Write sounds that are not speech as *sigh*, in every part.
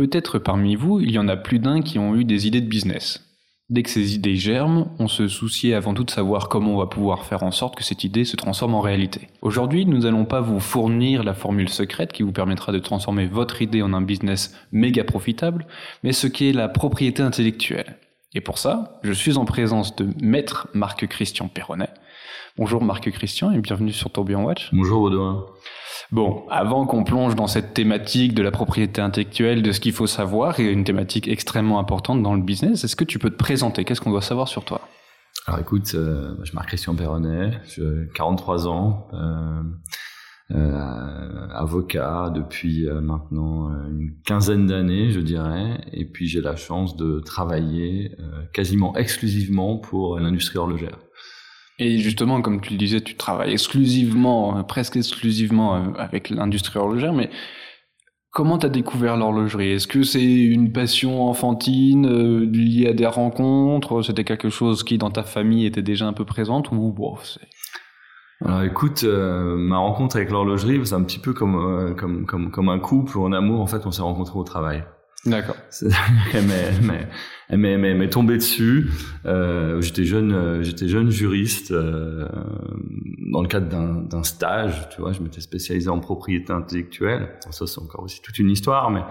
Peut-être parmi vous, il y en a plus d'un qui ont eu des idées de business. Dès que ces idées germent, on se souciait avant tout de savoir comment on va pouvoir faire en sorte que cette idée se transforme en réalité. Aujourd'hui, nous n'allons pas vous fournir la formule secrète qui vous permettra de transformer votre idée en un business méga profitable, mais ce qui est la propriété intellectuelle. Et pour ça, je suis en présence de maître Marc-Christian Perronnet. Bonjour Marc-Christian et bienvenue sur Tourbillon Watch. Bonjour Baudouin. Bon, avant qu'on plonge dans cette thématique de la propriété intellectuelle, de ce qu'il faut savoir, et une thématique extrêmement importante dans le business, est-ce que tu peux te présenter? Qu'est-ce qu'on doit savoir sur toi? Alors écoute, euh, je m'appelle Christian Perronnet, j'ai 43 ans, euh, euh, avocat depuis euh, maintenant une quinzaine d'années, je dirais, et puis j'ai la chance de travailler quasiment exclusivement pour l'industrie horlogère. Et justement, comme tu le disais, tu travailles exclusivement, euh, presque exclusivement euh, avec l'industrie horlogère, mais comment tu as découvert l'horlogerie? Est-ce que c'est une passion enfantine euh, liée à des rencontres? C'était quelque chose qui, dans ta famille, était déjà un peu présente ou bon, alors écoute, ma rencontre avec l'horlogerie, c'est un petit peu comme, comme, comme, comme un couple ou un amour. En fait, on s'est rencontrés au travail. D'accord. *laughs* Elle m'est tombée dessus. Euh, j'étais jeune, euh, j'étais jeune juriste euh, dans le cadre d'un stage. Tu vois, je m'étais spécialisé en propriété intellectuelle. ça, c'est encore aussi toute une histoire, mais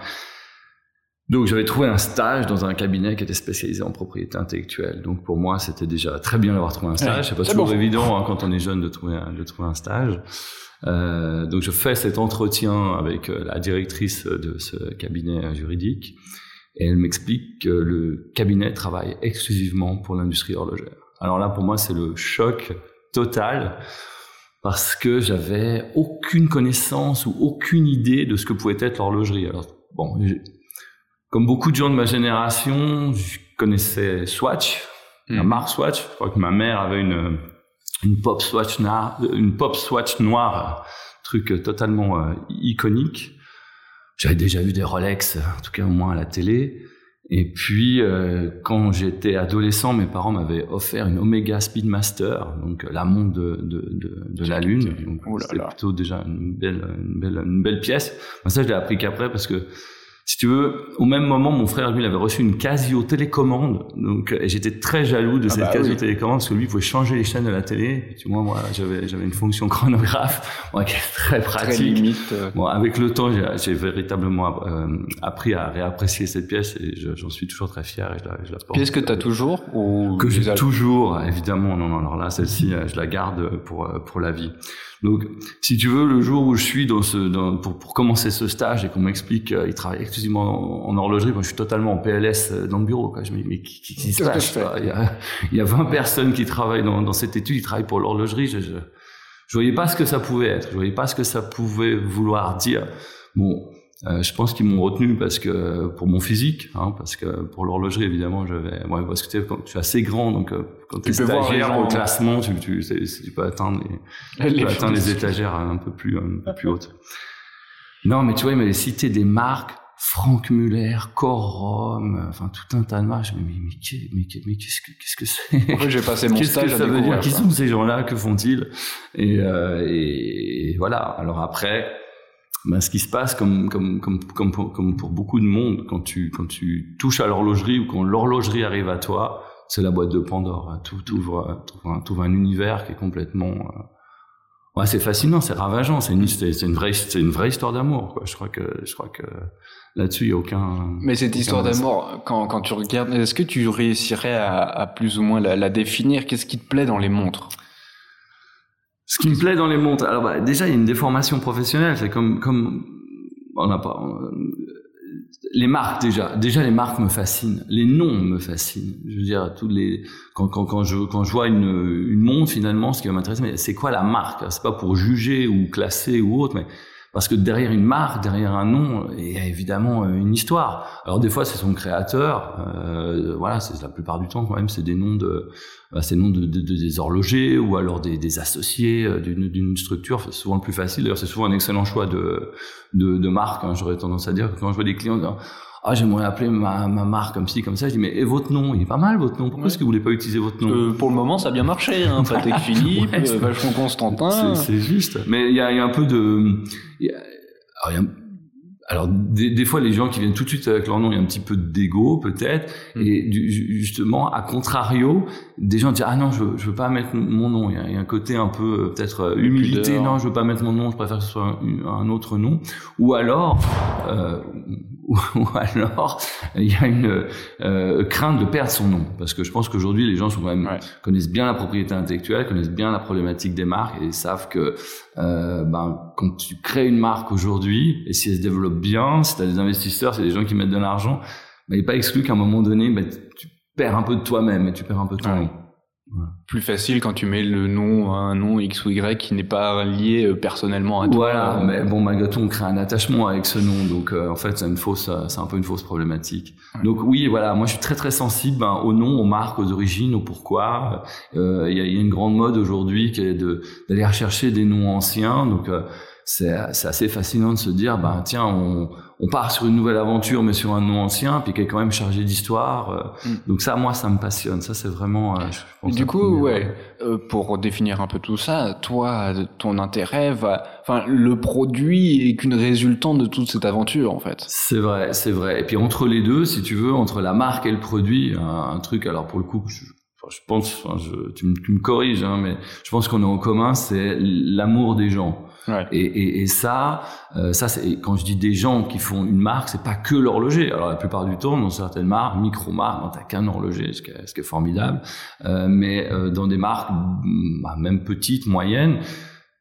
donc j'avais trouvé un stage dans un cabinet qui était spécialisé en propriété intellectuelle. Donc pour moi, c'était déjà très bien d'avoir trouvé un stage. c'est pas toujours évident hein, quand on est jeune de trouver un, de trouver un stage. Euh, donc je fais cet entretien avec euh, la directrice de ce cabinet juridique et elle m'explique que le cabinet travaille exclusivement pour l'industrie horlogère. Alors là, pour moi, c'est le choc total parce que j'avais aucune connaissance ou aucune idée de ce que pouvait être l'horlogerie. Alors bon, comme beaucoup de gens de ma génération, je connaissais Swatch, la hmm. marque Swatch. Je crois que ma mère avait une une pop swatch noire, une pop swatch noire, truc totalement euh, iconique. J'avais déjà vu des Rolex, en tout cas au moins à la télé. Et puis, euh, quand j'étais adolescent, mes parents m'avaient offert une Omega Speedmaster, donc la montre de, de, de, de la Lune. Donc, c'était plutôt déjà une belle, une belle, une belle pièce. Moi, ça, je l'ai appris qu'après parce que si tu veux, au même moment, mon frère, lui, il avait reçu une Casio télécommande. Donc, j'étais très jaloux de ah cette bah Casio télécommande parce que lui, il pouvait changer les chaînes de la télé. Et tu vois, moi, j'avais, j'avais une fonction chronographe, *laughs* qui est très pratique. Très limite. Euh. Bon, avec le temps, j'ai, véritablement euh, appris à réapprécier cette pièce et j'en suis toujours très fier et je la, je la porte. Pièce que tu as toujours ou Que j'ai toujours, évidemment. Non, non, alors là, celle-ci, je la garde pour, pour la vie. Donc, si tu veux, le jour où je suis dans ce, dans, pour, pour commencer ce stage et qu'on m'explique qu'il travaille exclusivement en, horlogerie, moi je suis totalement en PLS euh, dans le bureau. Quoi. Je me dis, mais qui, qui, qui se il y, a, il y a 20 personnes qui travaillent dans, dans cette étude, ils travaillent pour l'horlogerie. Je, je, je voyais pas ce que ça pouvait être, je voyais pas ce que ça pouvait vouloir dire. Bon, euh, je pense qu'ils m'ont retenu parce que pour mon physique, hein, parce que pour l'horlogerie évidemment j'avais, ouais, parce que tu, quand tu es assez grand donc euh, quand tu es stagiaire au classement, tu, tu, tu, peux atteindre les, tu peux atteindre les étagères un peu plus un peu plus *laughs* hautes. Non, mais tu vois, il m'avait cité des marques, Franck Muller, Corum, enfin tout un tas de marques. Je me mais, mais, mais, mais qu'est-ce que qu'est-ce que c'est? En fait, j'ai passé mon stage que ça veut dire Qui sont ces gens-là? Que font-ils? Et, euh, et voilà. Alors après ben, ce qui se passe comme, comme, comme, comme, pour, comme pour beaucoup de monde, quand tu, quand tu touches à l'horlogerie ou quand l'horlogerie arrive à toi, c'est la boîte de Pandore. Tout, tout, ouvre, un univers qui est complètement... Euh, ouais, c'est fascinant, c'est ravageant, c'est une, c'est une vraie, c'est une vraie histoire d'amour. Quoi. Je crois que, je crois que là-dessus, il y a aucun. Mais cette histoire d'amour, quand, quand tu regardes, est-ce que tu réussirais à, à plus ou moins la, la définir? Qu'est-ce qui te plaît dans les montres? Ce qui me plaît dans les montres, alors bah, déjà il y a une déformation professionnelle, c'est comme comme on n'a pas les marques déjà, déjà les marques me fascinent, les noms me fascinent. Je veux dire tous les quand quand quand je quand je vois une une montre finalement, ce qui va m'intéresser, c'est quoi la marque? C'est pas pour juger ou classer ou autre, mais parce que derrière une marque, derrière un nom, il y a évidemment euh, une histoire. Alors des fois, c'est son créateur. Euh, voilà, c'est la plupart du temps quand même, c'est des noms de, bah, c'est noms de, de, des horlogers ou alors des, des associés euh, d'une structure. C'est souvent le plus facile. D'ailleurs, c'est souvent un excellent choix de de, de marque. Hein, J'aurais tendance à dire que quand je vois des clients ah j'aimerais appeler ma, ma marque comme ci comme ça. Je dis mais et votre nom? Il est pas mal votre nom. Pourquoi est-ce que vous voulez pas utiliser votre nom? Euh, pour le moment ça a bien marché hein. *laughs* Patek Philippe ouais, euh, Vachon Constantin. c'est juste. Mais il y a, y a, un peu de y a, alors, y a, alors des, des, fois les gens qui viennent tout de suite avec leur nom, il y a un petit peu d'ego peut-être, mm. et du, justement à contrario, des gens disent ah non je, je veux pas mettre mon nom, il y a, il y a un côté un peu euh, peut-être humilité, non je veux pas mettre mon nom, je préfère que ce soit un, un autre nom, ou alors euh, *laughs* ou alors il y a une euh, crainte de perdre son nom. Parce que je pense qu'aujourd'hui les gens sont quand même connaissent bien la propriété intellectuelle connaissent bien la problématique des marques et savent que euh, ben, quand tu crées une marque aujourd'hui et si elle se développe bien si tu as des investisseurs c'est des gens qui mettent de l'argent ben, il n'est pas exclu qu'à un moment donné ben, tu perds un peu de toi-même et tu perds un peu de ton nom plus facile quand tu mets le nom un nom X ou Y qui n'est pas lié euh, personnellement à toi. Voilà, mais bon, malgré tout, on crée un attachement avec ce nom, donc euh, en fait, c'est une fausse, euh, c'est un peu une fausse problématique. Donc oui, voilà, moi je suis très très sensible ben, au nom, aux marques, aux origines, au pourquoi. Il y, a, y, a, une grande mode aujourd'hui qui est de d'aller rechercher des noms anciens, donc c'est assez fascinant de se dire, ben tiens, on, on, part sur une nouvelle aventure, mais sur un nom ancien, puis qui est quand même chargé d'histoire. Euh. Mm. Donc ça, moi, ça me passionne. Ça, c'est vraiment. Euh, je pense du coup, ouais, euh, pour définir un peu tout ça, toi, ton intérêt va, enfin, le produit est qu'une résultante de toute cette aventure, en fait. C'est vrai, c'est vrai. Et puis entre les deux, si tu veux, entre la marque et le produit, un, truc. Alors pour le coup, je, je pense, enfin, je, tu, me, tu me corriges, hein, mais je pense qu'on a en commun, c'est l'amour des gens. Et, et, et, ça, euh, ça c'est quand je dis des gens qui font une marque, c'est pas que l'horloger. Alors la plupart du temps, dans certaines marques, micro-marques, t'as qu'un horloger, ce qui est, ce qui est formidable. Euh, mais euh, dans des marques, bah, même petites, moyennes,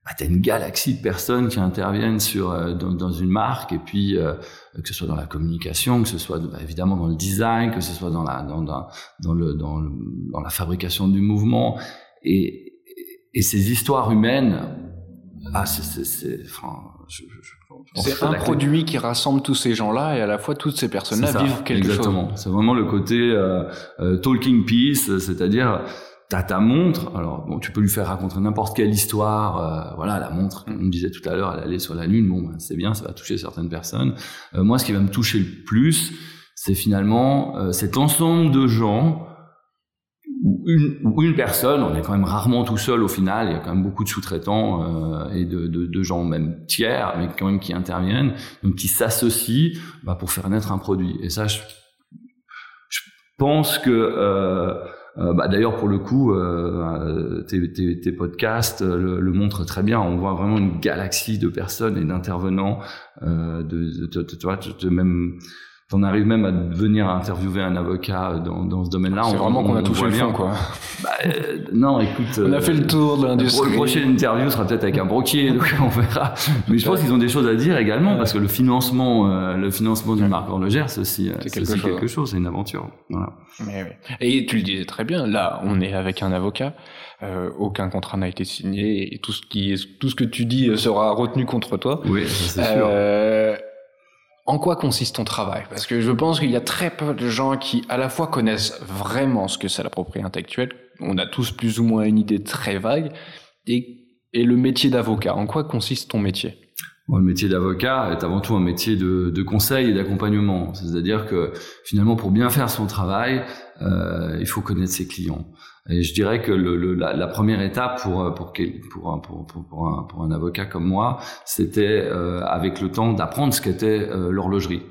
bah, t'as une galaxie de personnes qui interviennent sur euh, dans, dans, une marque et puis euh, que ce soit dans la communication, que ce soit bah, évidemment dans le design, que ce soit dans la dans le dans, le, dans la fabrication du mouvement et et ces histoires humaines ah, c'est, c'est, c'est un produit qui rassemble tous ces gens-là et à la fois toutes ces personnes-là vivent quelque exactement. C'est vraiment le côté euh, euh, talking piece, c'est-à-dire t'as ta montre. Alors bon, tu peux lui faire raconter n'importe quelle histoire. Euh, voilà, la montre, comme on me disait tout à l'heure, elle allait sur la lune. Bon, ben, c'est bien, ça va toucher certaines personnes. moi, ce qui va me toucher le plus, c'est finalement cet ensemble de gens une, une personne, on est quand même rarement tout seul au final, il y a quand même beaucoup de sous-traitants euh, et de, de, de, gens même tiers, mais quand même qui interviennent, donc qui s'associent bah, pour faire naître un produit. Et ça, je, je pense que, euh, euh, bah, d'ailleurs pour le coup, euh, tes, tes, tes, podcasts le, le, montrent très bien. On voit vraiment une galaxie de personnes et d'intervenants, euh, de, de, de, de même on arrive même à venir interviewer un avocat dans, dans ce domaine-là. C'est vraiment qu'on a touché le fond, quoi. Bah, euh, non, écoute. on a fait le tour de l'industrie. La prochaine interview sera peut-être avec un broquier, donc on verra. Mais je pense qu'ils ont des choses à dire également, parce que le financement, euh, le financement d'une marque horlogère, c'est aussi, quelque, chose. quelque chose, c'est une aventure. Voilà. Mais oui. Et tu le disais très bien, là, on est avec un avocat. Euh, aucun contrat n'a été signé et tout ce qui est, tout ce que tu dis sera retenu contre toi. Oui, c'est sûr. En quoi consiste ton travail? Parce que je pense qu'il y a très peu de gens qui à la fois connaissent vraiment ce que c'est la propriété intellectuelle, on a tous plus ou moins une idée très vague, et, le métier d'avocat. En quoi consiste ton métier? Le métier d'avocat est avant tout un métier de, de conseil et d'accompagnement. C'est-à-dire que finalement, pour bien faire son travail, euh, il faut connaître ses clients. Et je dirais que le, la, la, première étape pour pour pour un, pour, pour, un, avocat comme moi, c'était euh, avec le temps d'apprendre ce qu'était euh, l'horlogerie.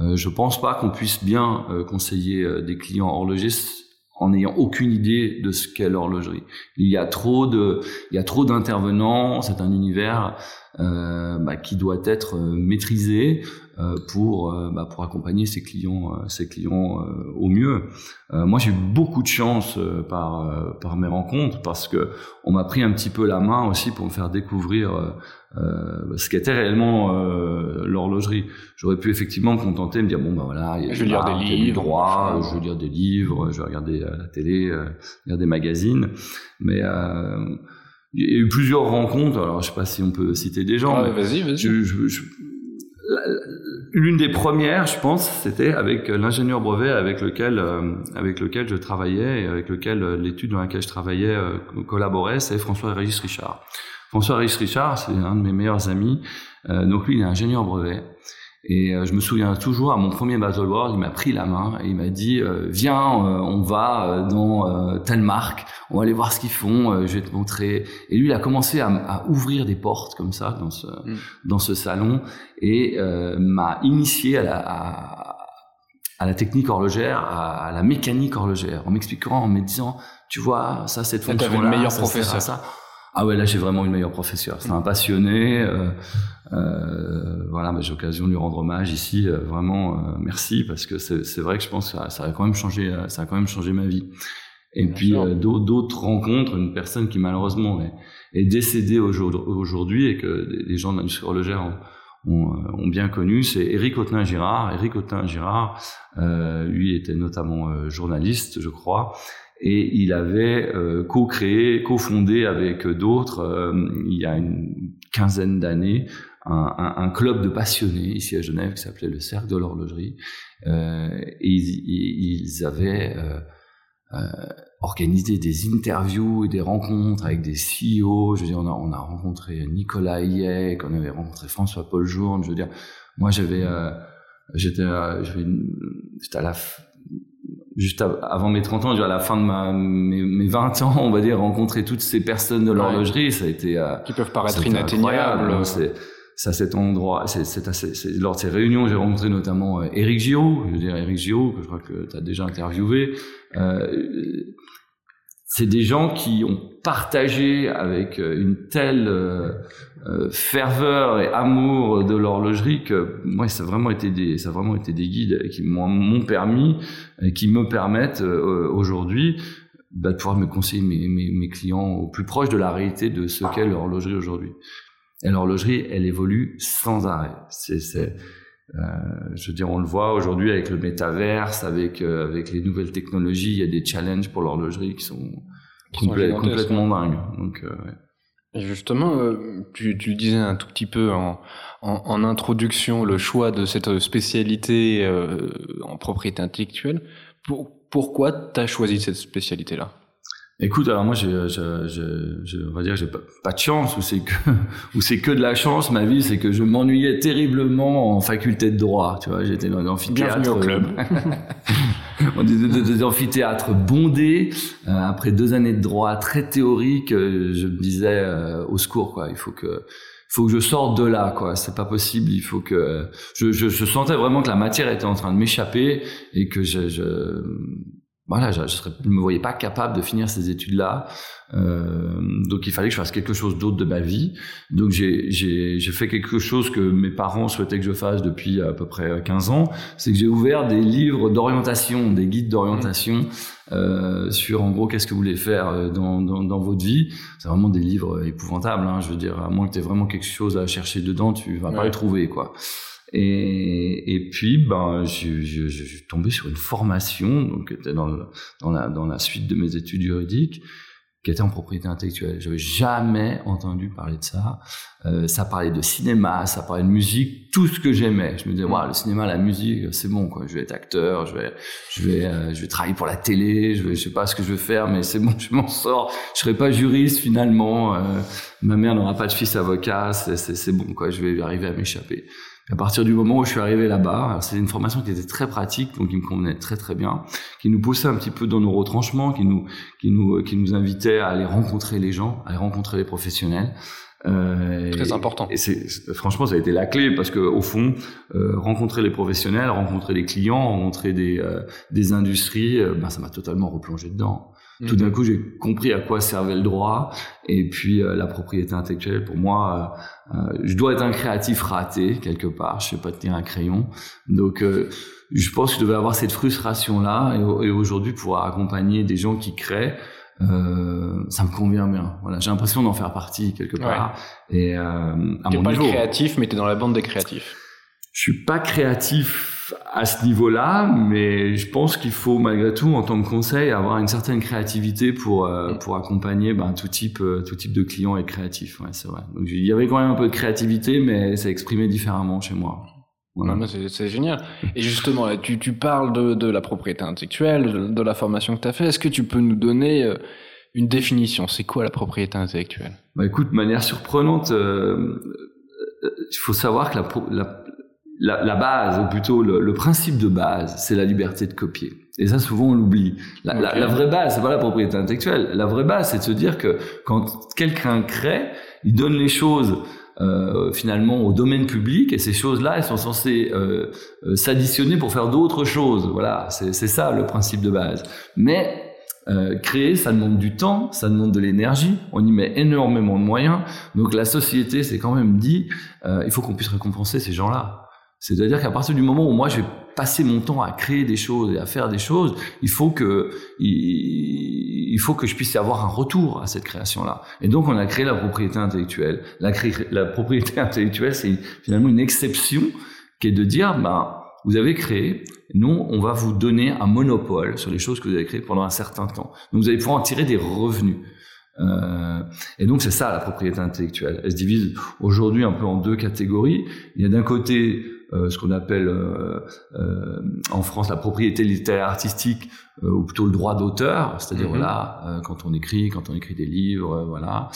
Euh, je pense pas qu'on puisse bien euh, conseiller euh, des clients horlogistes en n'ayant aucune idée de ce qu'est l'horlogerie. Il y a trop de, il y a trop d'intervenants. C'est un univers euh, bah, qui doit être euh, maîtrisé euh, pour euh, bah, pour accompagner ses clients ses clients au mieux. moi, j'ai eu beaucoup de chance par par mes rencontres parce que on m'a pris un petit peu la main aussi pour me faire découvrir euh, ce qu'était réellement euh, l'horlogerie. J'aurais pu effectivement me contenter de me dire bon ben voilà, il y a je vais lire des livres, droit, je vais lire des livres, je vais regarder la télé, lire des magazines, mais il y a eu plusieurs rencontres. Alors, je sais pas si on peut citer des gens. Ah, vas-y, vas-y. L'une des premières, je pense, c'était avec l'ingénieur brevet avec lequel euh, avec lequel je travaillais et avec lequel euh, l'étude dans laquelle je travaillais euh, collaborait, c'est François-Régis Richard. François-Régis Richard, c'est un de mes meilleurs amis. donc lui, il est ingénieur brevet. Et euh, je me souviens toujours à mon premier Battle World, il m'a pris la main et il m'a dit euh, viens, euh, on va dans telle marque, on va aller voir ce qu'ils font, je vais te montrer. Et lui, il a commencé à, à ouvrir des portes comme ça dans ce mm. dans ce salon et m'a initié à la à, à, la technique horlogère, à, la mécanique horlogère, en m'expliquant, en me disant, tu vois, ça, cette fonction-là, meilleur professeur. Ça. Ah ouais, là j'ai vraiment une meilleure professeur. C'est un passionné. Euh, euh, voilà, j'ai l'occasion de lui rendre hommage ici. Euh, vraiment, euh, merci parce que c'est vrai que je pense que ça, ça, a quand même changé, euh, ça a quand même changé ma vie. Et puis d'autres rencontres, une personne qui malheureusement est, est décédée aujourd'hui et que les gens de l'industrie horlogère ont, ont, bien connu, c'est Éric Autin-Girard. Éric Autin-Girard, lui était notamment journaliste, je crois, et il avait euh, co-créé, co-fondé avec d'autres, euh, il y a une quinzaine d'années, un, un, un, club de passionnés ici à Genève qui s'appelait le Cercle de l'horlogerie. Euh, et ils, ils avaient euh, euh, organisé des interviews et des rencontres avec des CEO. Je veux dire, on a, on a rencontré Nicolas Hayek, on avait rencontré François-Paul Journe. Je veux dire, moi j'avais, j'étais, j'étais à la juste avant mes 30 ans, à la fin de ma, mes, 20 ans, on va dire, rencontrer toutes ces personnes de l'horlogerie, ça a été... Euh, Qui peuvent paraître inatteignables. Hein, c'est, à cet endroit, c'est, lors de ces réunions, j'ai rencontré notamment euh, Eric Giraud, je veux dire Eric Giraud, que je crois que tu as déjà interviewé. Euh, c'est des gens qui ont partagé avec euh, une telle euh, euh, ferveur et amour de l'horlogerie que moi ça a vraiment été des ça a vraiment été des guides qui m'ont permis et qui me permettent aujourd'hui bah, de pouvoir me conseiller mes, mes, mes, clients au plus proche de la réalité de ce qu'est l'horlogerie aujourd'hui. Et l'horlogerie, elle évolue sans arrêt. C'est je veux dire, on le voit aujourd'hui avec le métaverse, avec euh, avec les nouvelles technologies, il y a des challenges pour l'horlogerie qui sont, complètement dingues. Donc, euh, Justement, tu, tu disais un tout petit peu en, en, en introduction le choix de cette spécialité en propriété intellectuelle. Pour, pourquoi tu as choisi cette spécialité-là? Écoute, alors moi, je, je, je, je on va dire, j'ai pas, pas de chance, ou c'est que, *laughs* ou c'est que de la chance. Ma vie, c'est que je m'ennuyais terriblement en faculté de droit. Tu vois, j'étais dans l'amphithéâtre. Bienvenue au club. *laughs* on était des amphithéâtres bondés. Euh, après deux années de droit très théorique, euh, je me disais euh, au secours, quoi. Il faut que, faut que je sorte de là, quoi. C'est pas possible. Il faut que je, je, je, sentais vraiment que la matière était en train de m'échapper et que je, je voilà, je, je, me voyais pas capable de finir ces études-là. Euh, donc il fallait que je fasse quelque chose d'autre de ma vie. Donc j'ai fait quelque chose que mes parents souhaitaient que je fasse depuis à peu près 15 ans, c'est que j'ai ouvert des livres d'orientation, des guides d'orientation euh, sur en gros qu'est-ce que vous voulez faire euh, dans, dans, dans votre vie. C'est vraiment des livres épouvantables. Hein, je veux dire, à moins que tu aies vraiment quelque chose à chercher dedans, tu vas pas les trouver quoi. Et, puis, ben, je, suis tombé sur une formation, donc était dans, le, dans, la, dans la suite de mes études juridiques, qui était en propriété intellectuelle. J'avais jamais entendu parler de ça. Euh, ça parlait de cinéma, ça parlait de musique, tout ce que j'aimais. Je me disais, wow, le cinéma, la musique, c'est bon, quoi. Je vais être acteur, je vais, je vais, euh, je vais travailler pour la télé, je vais, je sais pas ce que je veux faire, mais c'est bon, *laughs* je m'en sors. Je serai pas juriste finalement. Euh, ma mère n'aura pas de fils avocat, c'est bon, quoi. Je vais arriver à m'échapper à partir du moment où je suis arrivé là-bas, c'est une formation qui était très pratique, donc qui me convenait très très bien, qui nous poussait un petit peu dans nos retranchements, qui nous qui nous qui nous invitait à aller rencontrer les gens, à aller rencontrer les professionnels. Euh, très important. Et c'est franchement ça a été la clé parce que au fond euh, rencontrer les professionnels, rencontrer les clients, rencontrer des euh, des industries, euh, ben ça m'a totalement replongé dedans. Tout d'un coup, j'ai compris à quoi servait le droit. Et puis, euh, la propriété intellectuelle, pour moi, euh, je dois être un créatif raté, quelque part. Je sais pas tenir un crayon. Donc, je pense que je devais avoir cette frustration-là. Et, aujourd'hui, pouvoir accompagner des gens qui créent, ça me convient bien. Voilà, j'ai l'impression d'en faire partie, quelque part. Et à mon pas niveau. créatif, mais tu es dans la bande des créatifs. Je suis pas créatif à ce niveau-là, mais je pense qu'il faut malgré tout, en tant que conseil, avoir une certaine créativité pour euh, mm. pour accompagner ben, tout type euh, tout type de clients et créatifs. Ouais, c'est vrai. Donc il y avait quand même un peu de créativité, mais ça exprimait différemment chez moi. Voilà. c'est génial. Et justement, tu, tu parles de, de la propriété intellectuelle, de, la formation que tu as fait. Est-ce que tu peux nous donner euh, une définition? C'est quoi la propriété intellectuelle? Bah écoute, de manière surprenante, il faut savoir que la, la la, base, ou plutôt le, principe de base, c'est la liberté de copier. Et ça, souvent, on l'oublie. La, la, vraie base, c'est pas la propriété intellectuelle. La vraie base, c'est de se dire que quand quelqu'un crée, il donne les choses euh, finalement au domaine public et ces choses-là, elles sont censées euh, euh, s'additionner pour faire d'autres choses. Voilà, c'est ça le principe de base. Mais euh, créer, ça demande du temps, ça demande de l'énergie, on y met énormément de moyens. Donc la société s'est quand même dit, euh, il faut qu'on puisse récompenser ces gens-là. C'est-à-dire qu'à partir du moment où moi je vais passer mon temps à créer des choses et à faire des choses, il faut que il, faut que je puisse avoir un retour à cette création-là. Et donc on a créé la propriété intellectuelle. La, propriété *laughs* intellectuelle, c'est finalement une exception qui est de dire, ben vous avez créé, nous on va vous donner un monopole sur les choses que vous avez créées pendant un certain temps. Donc vous allez pouvoir en tirer des revenus. Euh, et donc c'est ça la propriété intellectuelle. Elle se divise aujourd'hui un peu en deux catégories. Il y a d'un côté ce qu'on appelle euh, euh, en France la propriété littéraire artistique ou plutôt le droit d'auteur, c'est-à-dire mhm. voilà quand on écrit, quand on écrit des livres, voilà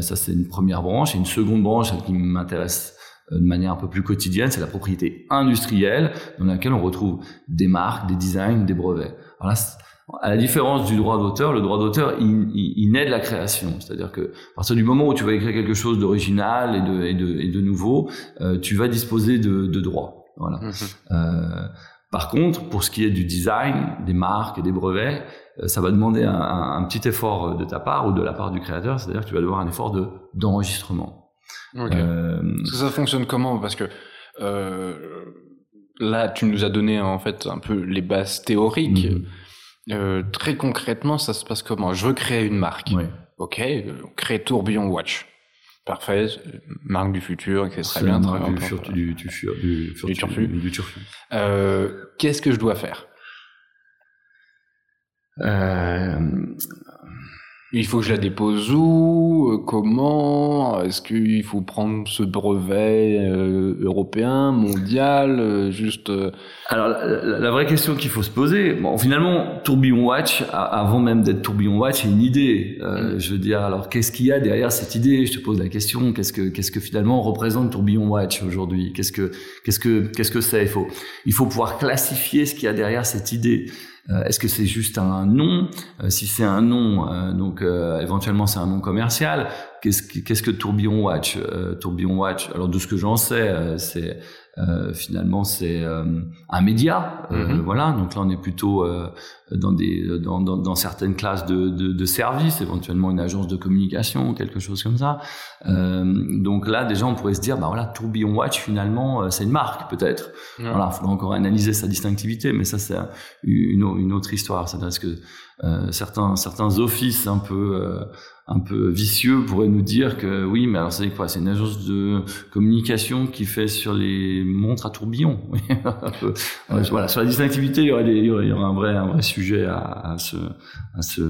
ça c'est une première branche et une seconde branche qui m'intéresse de manière un peu plus quotidienne, c'est la propriété industrielle dans laquelle on retrouve des marques, des designs, des brevets. Alors là, à la différence du droit d'auteur, le droit d'auteur, il, il, naît de la création. C'est-à-dire que à partir du moment où tu vas écrire quelque chose d'original et de, et, de, et de nouveau, euh, tu vas disposer de, de droits. Voilà. Mhm. Euh, par contre, pour ce qui est du design, des marques et des brevets, euh, ça va demander un, un, petit effort de ta part ou de la part du créateur, c'est-à-dire que tu vas devoir un effort de d'enregistrement. Euh, ça fonctionne comment? Parce que là, tu nous as donné en fait un peu les bases théoriques. Mhm. Euh, très concrètement, ça se passe comment? Je veux créer une marque. Ok, euh, créer Tourbillon Watch. Parfait, marque du futur, c'est très bien. Très du, fur, du, du, fur, du, du, turfu. Du turfu. Euh, Qu'est-ce que je dois faire? Euh, il faut que je la dépose où euh, Comment Est-ce qu'il faut prendre ce brevet euh, européen, mondial, euh, juste Alors la, vraie question qu'il faut se poser, bon, finalement, Tourbillon Watch, avant même d'être Tourbillon Watch, c'est une idée. Mm. Je veux dire, alors qu'est-ce qu'il y a derrière cette idée? Je te pose la question. Qu'est-ce que qu'est-ce que finalement représente Tourbillon Watch aujourd'hui? Qu'est-ce que qu'est-ce que qu'est-ce que c'est? Il faut il faut pouvoir classifier ce qu'il y a derrière cette idée. Euh, est-ce que c'est juste un nom? Euh, Si c'est un nom, euh, donc éventuellement c'est un nom commercial. Qu'est-ce que, qu'est-ce que Tourbillon Watch Tourbillon Watch? Alors de ce que j'en sais, c'est finalement c'est euh, un média euh, mhm. voilà. Donc là on est plutôt dans des dans, dans, dans, certaines classes de, de, de, services éventuellement une agence de communication quelque chose comme ça. Donc là déjà on pourrait se dire bah voilà Tourbillon Watch finalement c'est une marque peut-être. Voilà il faudra encore analyser sa distinctivité mais ça c'est une, une autre histoire. C'est parce que certains certains offices un peu un peu vicieux pourrait nous dire que oui, mais alors c'est quoi? C'est une agence de communication qui fait sur les montres à tourbillon. *laughs* voilà, sur la distinctivité, il y aurait, il y aurait, un vrai, un vrai sujet à, à, se, à, se,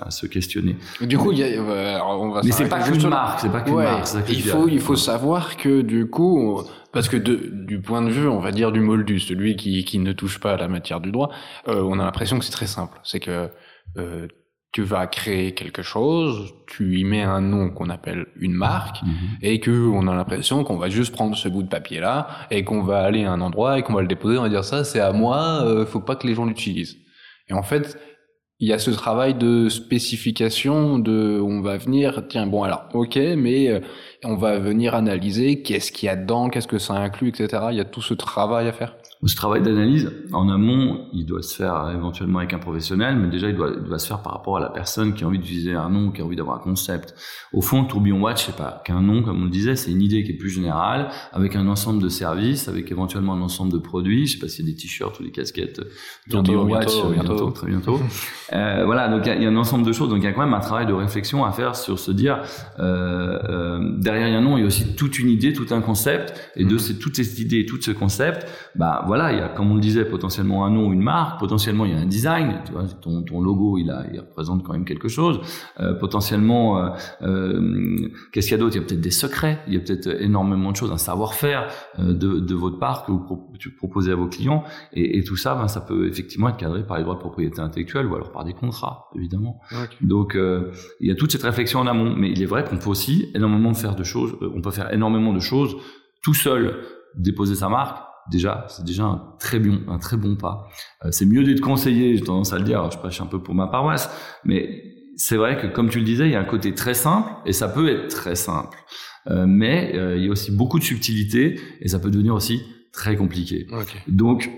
à se questionner. Du coup, il y a, euh, on va mais c'est pas qu'une marque, c'est pas qu'une marque. il faut, il faut savoir que du coup, parce que de, du point de vue, on va dire du moldu, celui qui, qui ne touche pas à la matière du droit, euh, on a l'impression que c'est très simple. C'est que euh, tu vas créer quelque chose, tu y mets un nom qu'on appelle une marque, mhm. et que on a l'impression qu'on va juste prendre ce bout de papier là et qu'on va aller à un endroit et qu'on va le déposer, on va dire ça c'est à moi, euh, faut pas que les gens l'utilisent. Et en fait, il y a ce travail de spécification, de on va venir, tiens bon alors ok, mais euh, on va venir analyser qu'est-ce qu'il y a dedans, qu'est-ce que ça inclut, etc. Il y a tout ce travail à faire. Ce travail d'analyse, en amont, il doit se faire éventuellement avec un professionnel, mais déjà, il doit, il doit se faire par rapport à la personne qui a envie d'utiliser un nom, qui a envie d'avoir un concept. Au fond, Tourbillon Watch, c'est pas qu'un nom, comme on le disait, c'est une idée qui est plus générale, avec un ensemble de services, avec éventuellement un ensemble de produits. Je sais pas s'il y a des t-shirts ou des casquettes Tourbillon Watch, bientôt, très bientôt. *laughs* euh, voilà, donc il y, a un ensemble de choses. Donc il y a quand même un travail de réflexion à faire sur se dire, euh, euh, derrière un nom, il y a aussi toute une idée, tout un concept, et de mm-hmm. ces, toute cette idée, tout ce concept, bah voilà, voilà, il y a, comme on le disait, potentiellement un nom, une marque, potentiellement il y a un design, tu vois, ton, ton logo, il, a, il représente quand même quelque chose. Euh, potentiellement, euh, euh, qu'est-ce qu'il y a d'autre? Il y a peut-être des secrets, il y a peut-être énormément de choses, un savoir-faire de, de, votre part que vous proposez à vos clients, et, et tout ça, ben, ça peut effectivement être cadré par les droits de propriété intellectuelle ou alors par des contrats, évidemment. Donc, il y a toute cette réflexion en amont, mais il est vrai qu'on peut aussi énormément faire de choses, on peut faire énormément de choses tout seul, déposer sa marque déjà, c'est déjà un très bon, un très bon pas. Euh, c'est mieux d'être conseillé, j'ai tendance à le dire, je prêche un peu pour ma paroisse, mais c'est vrai que comme tu le disais, il y a un côté très simple, et ça peut être très simple. Euh, mais euh, il y a aussi beaucoup de subtilité, et ça peut devenir aussi très compliqué. Donc,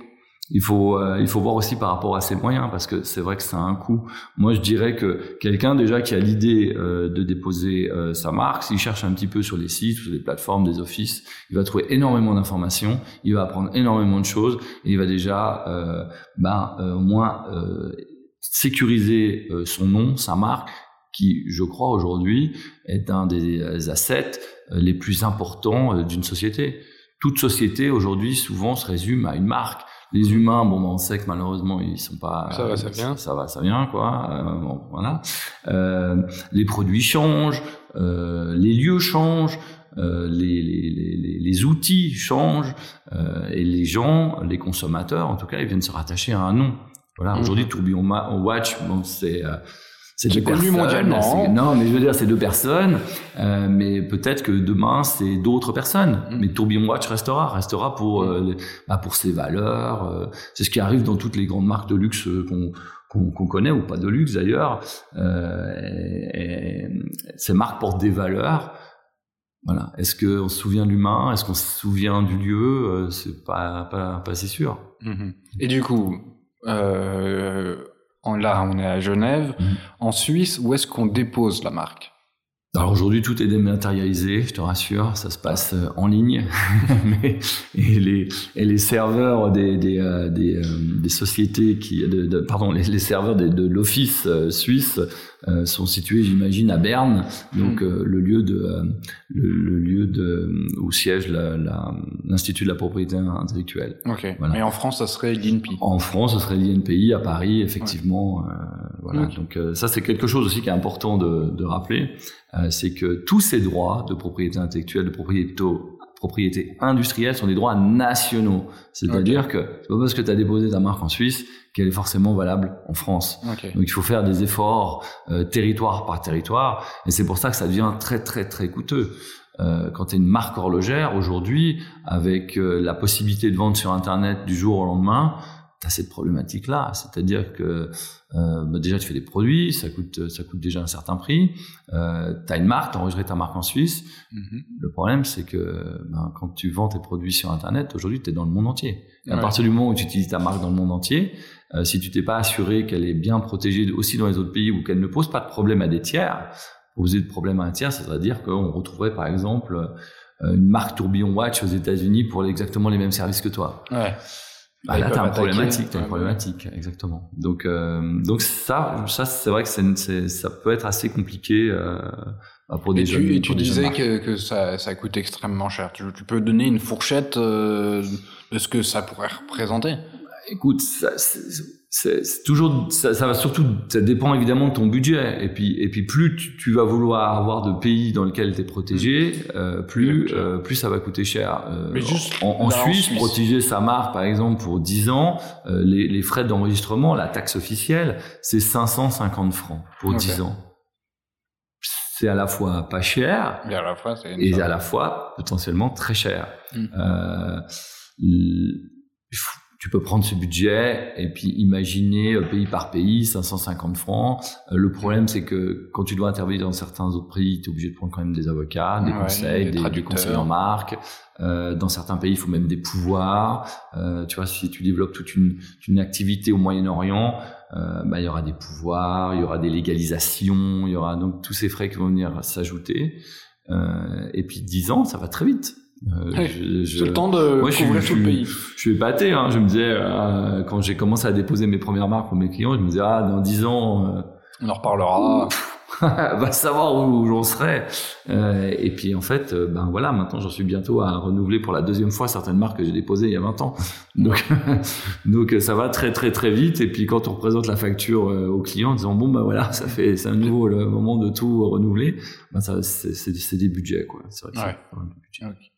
il faut euh, il faut voir aussi par rapport à ses moyens parce que c'est vrai que ça a un coût. Moi, je dirais que quelqu'un déjà qui a l'idée euh, de déposer euh, sa marque, s'il cherche un petit peu sur les sites, sur les plateformes, des offices, il va trouver énormément d'informations, il va apprendre énormément de choses et il va déjà ben au moins sécuriser son nom, sa marque qui, je crois aujourd'hui, est un des assets les plus importants d'une société. Toute société aujourd'hui souvent se résume à une marque les humains, bon, ben, on sait que malheureusement ils sont pas. Ça va, ça vient. Ça, va, ça vient, quoi. Euh, bon, voilà. Euh, les produits changent, euh, les lieux changent. Euh, les, les, les, les, outils changent euh, et les gens, les consommateurs en tout cas, ils viennent se rattacher à un nom. Voilà, mmh. aujourd'hui Tourbillon Watch, bon, c'est c'est deux connu mondialement. Non, mais je veux dire, c'est deux personnes, euh, mais peut-être que demain c'est d'autres personnes. Mm. Mais Tourbillon Watch restera, restera pour mm. euh, bah, pour ses valeurs. Euh, c'est ce qui arrive dans toutes les grandes marques de luxe qu'on qu'on connaît ou pas de luxe d'ailleurs. ces marques portent des valeurs. Voilà. Est-ce qu'on se souvient de l'humain? Est-ce qu'on se souvient du lieu? C'est pas, pas pas si sûr. Mm-hmm. Et du coup. Euh là, on est à Genève. Mhm. En Suisse, où est-ce qu'on dépose la marque? Alors aujourd'hui, tout est dématérialisé, je te rassure, ça se passe euh, en ligne. *laughs* Mais, et, les, et les serveurs des, des, euh, des, euh, des sociétés qui, de, pardon, les, les serveurs de, de l'office suisse sont situés, j'imagine, à Berne, donc mm. le lieu de le, le, lieu de où siège l'institut la, de la propriété intellectuelle. Ok. Voilà. Et en France, ça serait l'INPI. En France, ce serait l'INPI à Paris, effectivement. voilà. Donc ça, c'est quelque chose aussi qui est important de, de rappeler. Euh, c'est que tous ces droits de propriété intellectuelle, de propriété, propriété industrielle sont des droits nationaux. C'est-à-dire que c'est pas parce que tu as déposé ta marque en Suisse qu'elle est forcément valable en France. Donc il faut faire des efforts euh, territoire par territoire, et c'est pour ça que ça devient très très très coûteux. Euh, quand tu es une marque horlogère aujourd'hui, avec euh, la possibilité de vendre sur Internet du jour au lendemain, tu as cette problématique-là. C'est-à-dire que euh, bah déjà, tu fais des produits, ça coûte, ça coûte déjà un certain prix. Euh, tu as une marque, tu enregistré ta marque en Suisse. Mm-hmm. Le problème, c'est que ben, quand tu vends tes produits sur Internet, aujourd'hui, tu es dans le monde entier. Et à partir du moment où tu utilises ta marque dans le monde entier, euh, si tu t'es pas assuré qu'elle est bien protégée aussi dans les autres pays ou qu'elle ne pose pas de problème à des tiers, poser de problème à un tiers, ça veut dire qu'on retrouverait par exemple euh, une marque tourbillon watch aux États-Unis pour exactement les mêmes services que toi. Ouais. Bah, là, t'as une problématique, t'as une problématique, exactement. Donc, euh, donc ça, ça, c'est vrai que c'est, ça peut être assez compliqué euh, bah, pour des et jeunes. Tu, et tu disais que, que ça, ça coûte extrêmement cher. Tu, tu peux donner une fourchette euh, de ce que ça pourrait représenter? Écoute, ça, c'est toujours ça, ça, va surtout ça dépend évidemment de ton budget. Et puis et puis plus tu, tu vas vouloir avoir de pays dans lesquels tu es protégé euh, plus euh, plus ça va coûter cher. Euh, Mais juste en, Suisse, protéger sa marque par exemple pour 10 ans les, les, frais d'enregistrement la taxe officielle c'est 550 francs pour 10 ans. C'est à la fois pas cher et à la fois, et à la fois potentiellement très cher. Mmh. Tu peux prendre ce budget et puis imaginer euh, pays par pays 550 francs. Euh, le problème, c'est que quand tu dois intervenir dans certains autres pays, tu es obligé de prendre quand même des avocats, des conseils, des, conseils en marque. Euh, dans certains pays, il faut même des pouvoirs. Euh, tu vois, si tu développes toute une, une activité au Moyen-Orient, euh, bah, il y aura des pouvoirs, il y aura des légalisations, il y aura donc tous ces frais qui vont venir s'ajouter. et puis 10 ans, ça va très vite. Euh, je, le temps de couvrir tout le pays. Je suis épaté. Hein. Je me disais, euh, quand j'ai commencé à déposer mes premières marques pour mes clients, je me disais, ah, dans dix ans... Euh, On en reparlera. *laughs* va savoir où, j'en serai. Euh, et puis en fait, ben voilà, maintenant j'en suis bientôt à renouveler pour la deuxième fois certaines marques que j'ai déposées il y a 20 ans. *laughs* Donc, *laughs* donc ça va très très très vite. Et puis quand on représente la facture aux clients en disant bon ben voilà, ça fait c'est un nouveau le moment de tout renouveler, ben ça c'est des budgets quoi. C'est vrai que ouais. c'est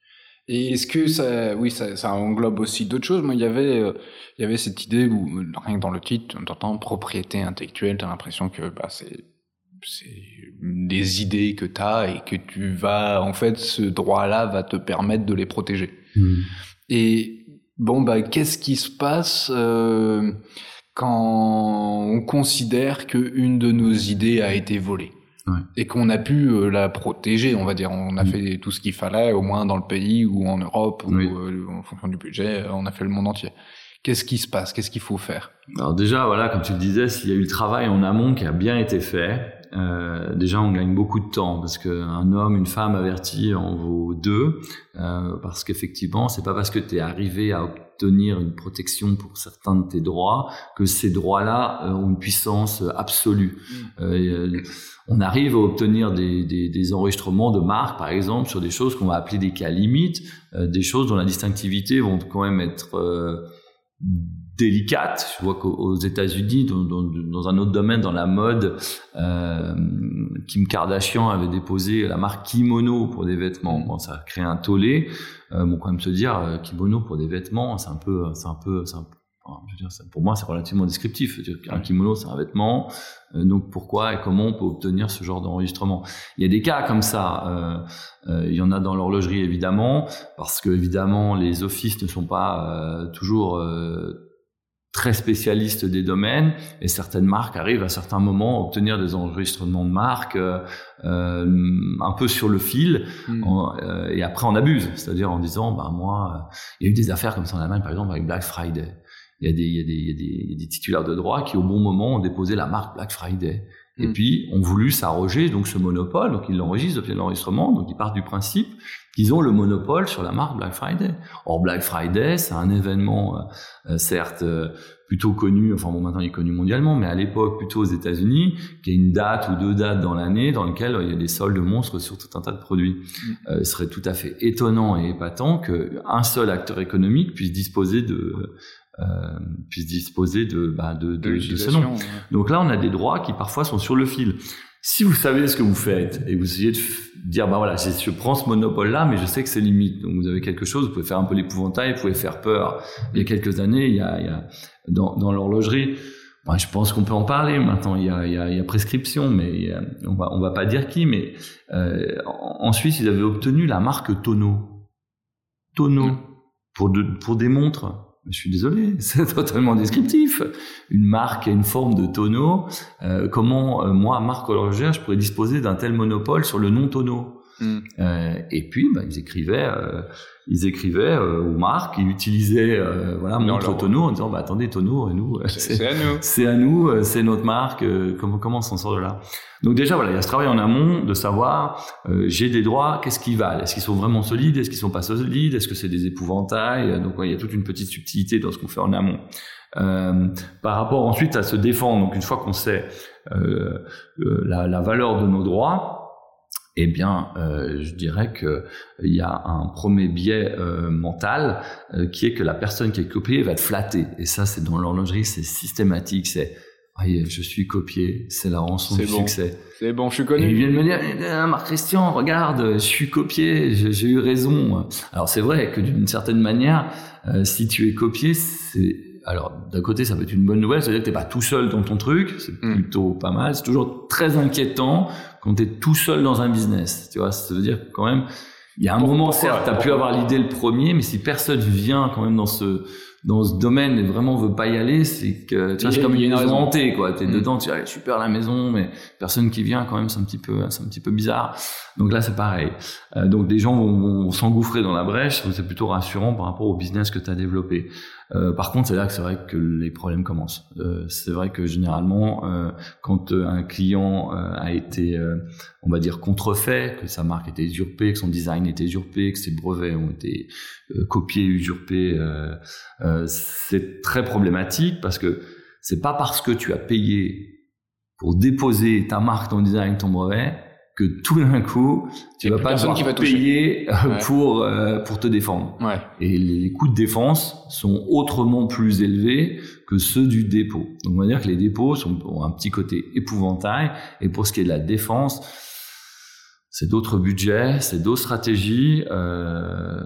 et est-ce que ça, oui, ça, ça englobe aussi d'autres choses? Moi, il y avait, euh, il y avait cette idée où rien que dans le titre, on entend propriété intellectuelle, t'as l'impression que bah c'est c'est des idées que t'as et que tu vas, en fait, ce droit-là va te permettre de les protéger. Hmm. Et Bon, bah, qu'est-ce qui se passe euh, quand on considère qu'une de nos idées a été volée? Et qu'on a pu euh, la protéger, on va dire. On a fait tout ce qu'il fallait, au moins dans le pays ou en Europe ou euh, en fonction du budget, on a fait le monde entier. Qu'est-ce qui se passe? Qu'est-ce qu'il faut faire? Alors déjà, voilà, comme tu le disais, s'il y a eu le travail en amont qui a bien été fait, euh, déjà on gagne beaucoup de temps parce qu'un homme, une femme averti en vaut deux, euh, parce qu'effectivement c'est pas parce que tu es arrivé à obtenir une protection pour certains de tes droits que ces droits-là euh, ont une puissance absolue. Mm. Euh, on arrive à obtenir des, des, des, enregistrements de marques, par exemple, sur des choses qu'on va appeler des cas limites, des choses dont la distinctivité vont quand même être délicate. Je vois qu'aux États-Unis, dans, dans, dans, un autre domaine, dans la mode, euh, Kim Kardashian avait déposé la marque kimono pour des vêtements. Bon, ça a créé un tollé. Euh, bon, quand même se dire euh, kimono pour des vêtements, c'est un peu, c'est un peu, c'est un peu je veux dire, pour moi, c'est relativement descriptif. Un kimono, c'est un vêtement. Euh, donc, pourquoi et comment on peut obtenir ce genre d'enregistrement? Il y a des cas comme ça. Euh, euh, il y en a dans l'horlogerie, évidemment, parce que évidemment, les offices ne sont pas toujours très spécialistes des domaines et certaines marques arrivent à certains moments à obtenir des enregistrements de marque euh, un peu sur le fil hmm. et après on abuse c'est-à-dire en disant bah moi il y a eu des affaires comme ça en Allemagne par exemple avec Black Friday il y a des, il y a des, il y a des, il y a des titulaires de droit qui, au bon moment, ont déposé la marque Black Friday. Et mm. puis, ont voulu s'arroger donc ce monopole. Donc, ils l'enregistrent, obtiennent l'enregistrement. Donc, ils partent du principe qu'ils ont le monopole sur la marque Black Friday. Or, Black Friday, c'est un événement, euh, euh, certes, euh, plutôt connu, enfin bon, maintenant il est connu mondialement, mais à l'époque plutôt aux États-Unis, qui est une date ou deux dates dans l'année dans lesquelles il y a des soldes monstres sur tout un tas de produits. Mm. ce serait tout à fait étonnant et épatant qu'un seul acteur économique puisse disposer de euh, puisse disposer de, bah, de, de, de, ce nom. Donc là, on a des droits qui parfois sont sur le fil. Si vous savez ce que vous faites et vous essayez de dire, bah voilà, je prends ce monopole-là, mais je sais que c'est limite. Donc vous avez quelque chose, vous pouvez faire un peu l'épouvantail, vous pouvez faire peur. Il y a quelques années, il y a, il y a dans, dans l'horlogerie, bah, je pense qu'on peut en parler maintenant. Il y a, il y a, il y a prescription, mais on va, on va pas dire qui. Mais euh, en Suisse, ils avaient obtenu la marque Tonneau. Tonneau mmh. pour, de, pour des montres je suis désolé, *laughs* c'est totalement descriptif. Une marque et une forme de tonneau. Euh, comment, euh, moi, marque horlogère, je pourrais disposer d'un tel monopole sur le nom tonneau hmm. euh, Et puis, bah, ils écrivaient, euh, ils écrivaient aux marques, ils utilisaient, voilà, montre tonneau en disant, bah, attendez, tonneau, nous, c'est à nous, c'est à nous, c'est notre marque. comment, comment on s'en sort de là? Donc déjà, voilà, il y a ce travail en amont de savoir, euh, j'ai des droits, qu'est-ce qui valent? Est-ce qu'ils sont vraiment solides? Est-ce qu'ils sont pas solides? Est-ce que c'est des épouvantails? Donc il y a toute une petite subtilité dans ce qu'on fait en amont. Euh, par rapport ensuite à se défendre, donc une fois qu'on sait euh, la, la, valeur de nos droits, eh bien, euh, je dirais qu'il y a un premier biais euh, mental euh, qui est que la personne qui est copiée va être flattée. Et ça, c'est dans l'horlogerie, c'est systématique. C'est je suis copié, c'est la rançon du succès. C'est bon, je suis connu. Et il vient de me dire, eh, Marc Christian, regarde, je suis copié, j'ai eu raison. Alors c'est vrai que d'une certaine manière, euh, si tu es copié, c'est alors d'un côté ça peut être une bonne nouvelle, c'est-à-dire que t'es pas tout seul dans ton truc, c'est hmm. plutôt pas mal. C'est toujours très inquiétant quand tu es tout seul dans un business. Tu vois, ça veut dire quand même, il y a un moment certes, tu as pu avoir l'idée le premier, mais si personne vient quand même dans ce dans ce domaine et vraiment veut pas y aller, c'est que tu vois, c'est comme une maison hantée, quoi. T'es mm. dedans, tu dis, super la maison, mais personne qui vient, quand même, c'est un petit peu, c'est un petit peu bizarre. Donc là, c'est pareil. Euh, donc des gens vont, vont s'engouffrer dans la brèche, c'est plutôt rassurant par rapport au business que tu as développé. Euh, par contre, c'est là que c'est vrai que les problèmes commencent. Euh, c'est vrai que généralement, euh, quand euh, un client euh, a été, on va dire, contrefait, que sa marque était usurpée, que son design était usurpé, que ses brevets ont été copiés, usurpés, c'est très problématique parce que c'est pas parce que tu as payé pour déposer ta marque, ton design, ton brevet que tout d'un coup, tu vas pas devoir qui va payer euh, pour euh, pour te défendre. Ouais. Et les coûts de défense sont autrement plus élevés que ceux du dépôt. Donc on va dire que les dépôts sont, ont un petit côté épouvantail. Et pour ce qui est de la défense, c'est d'autres budgets, c'est d'autres stratégies. Euh,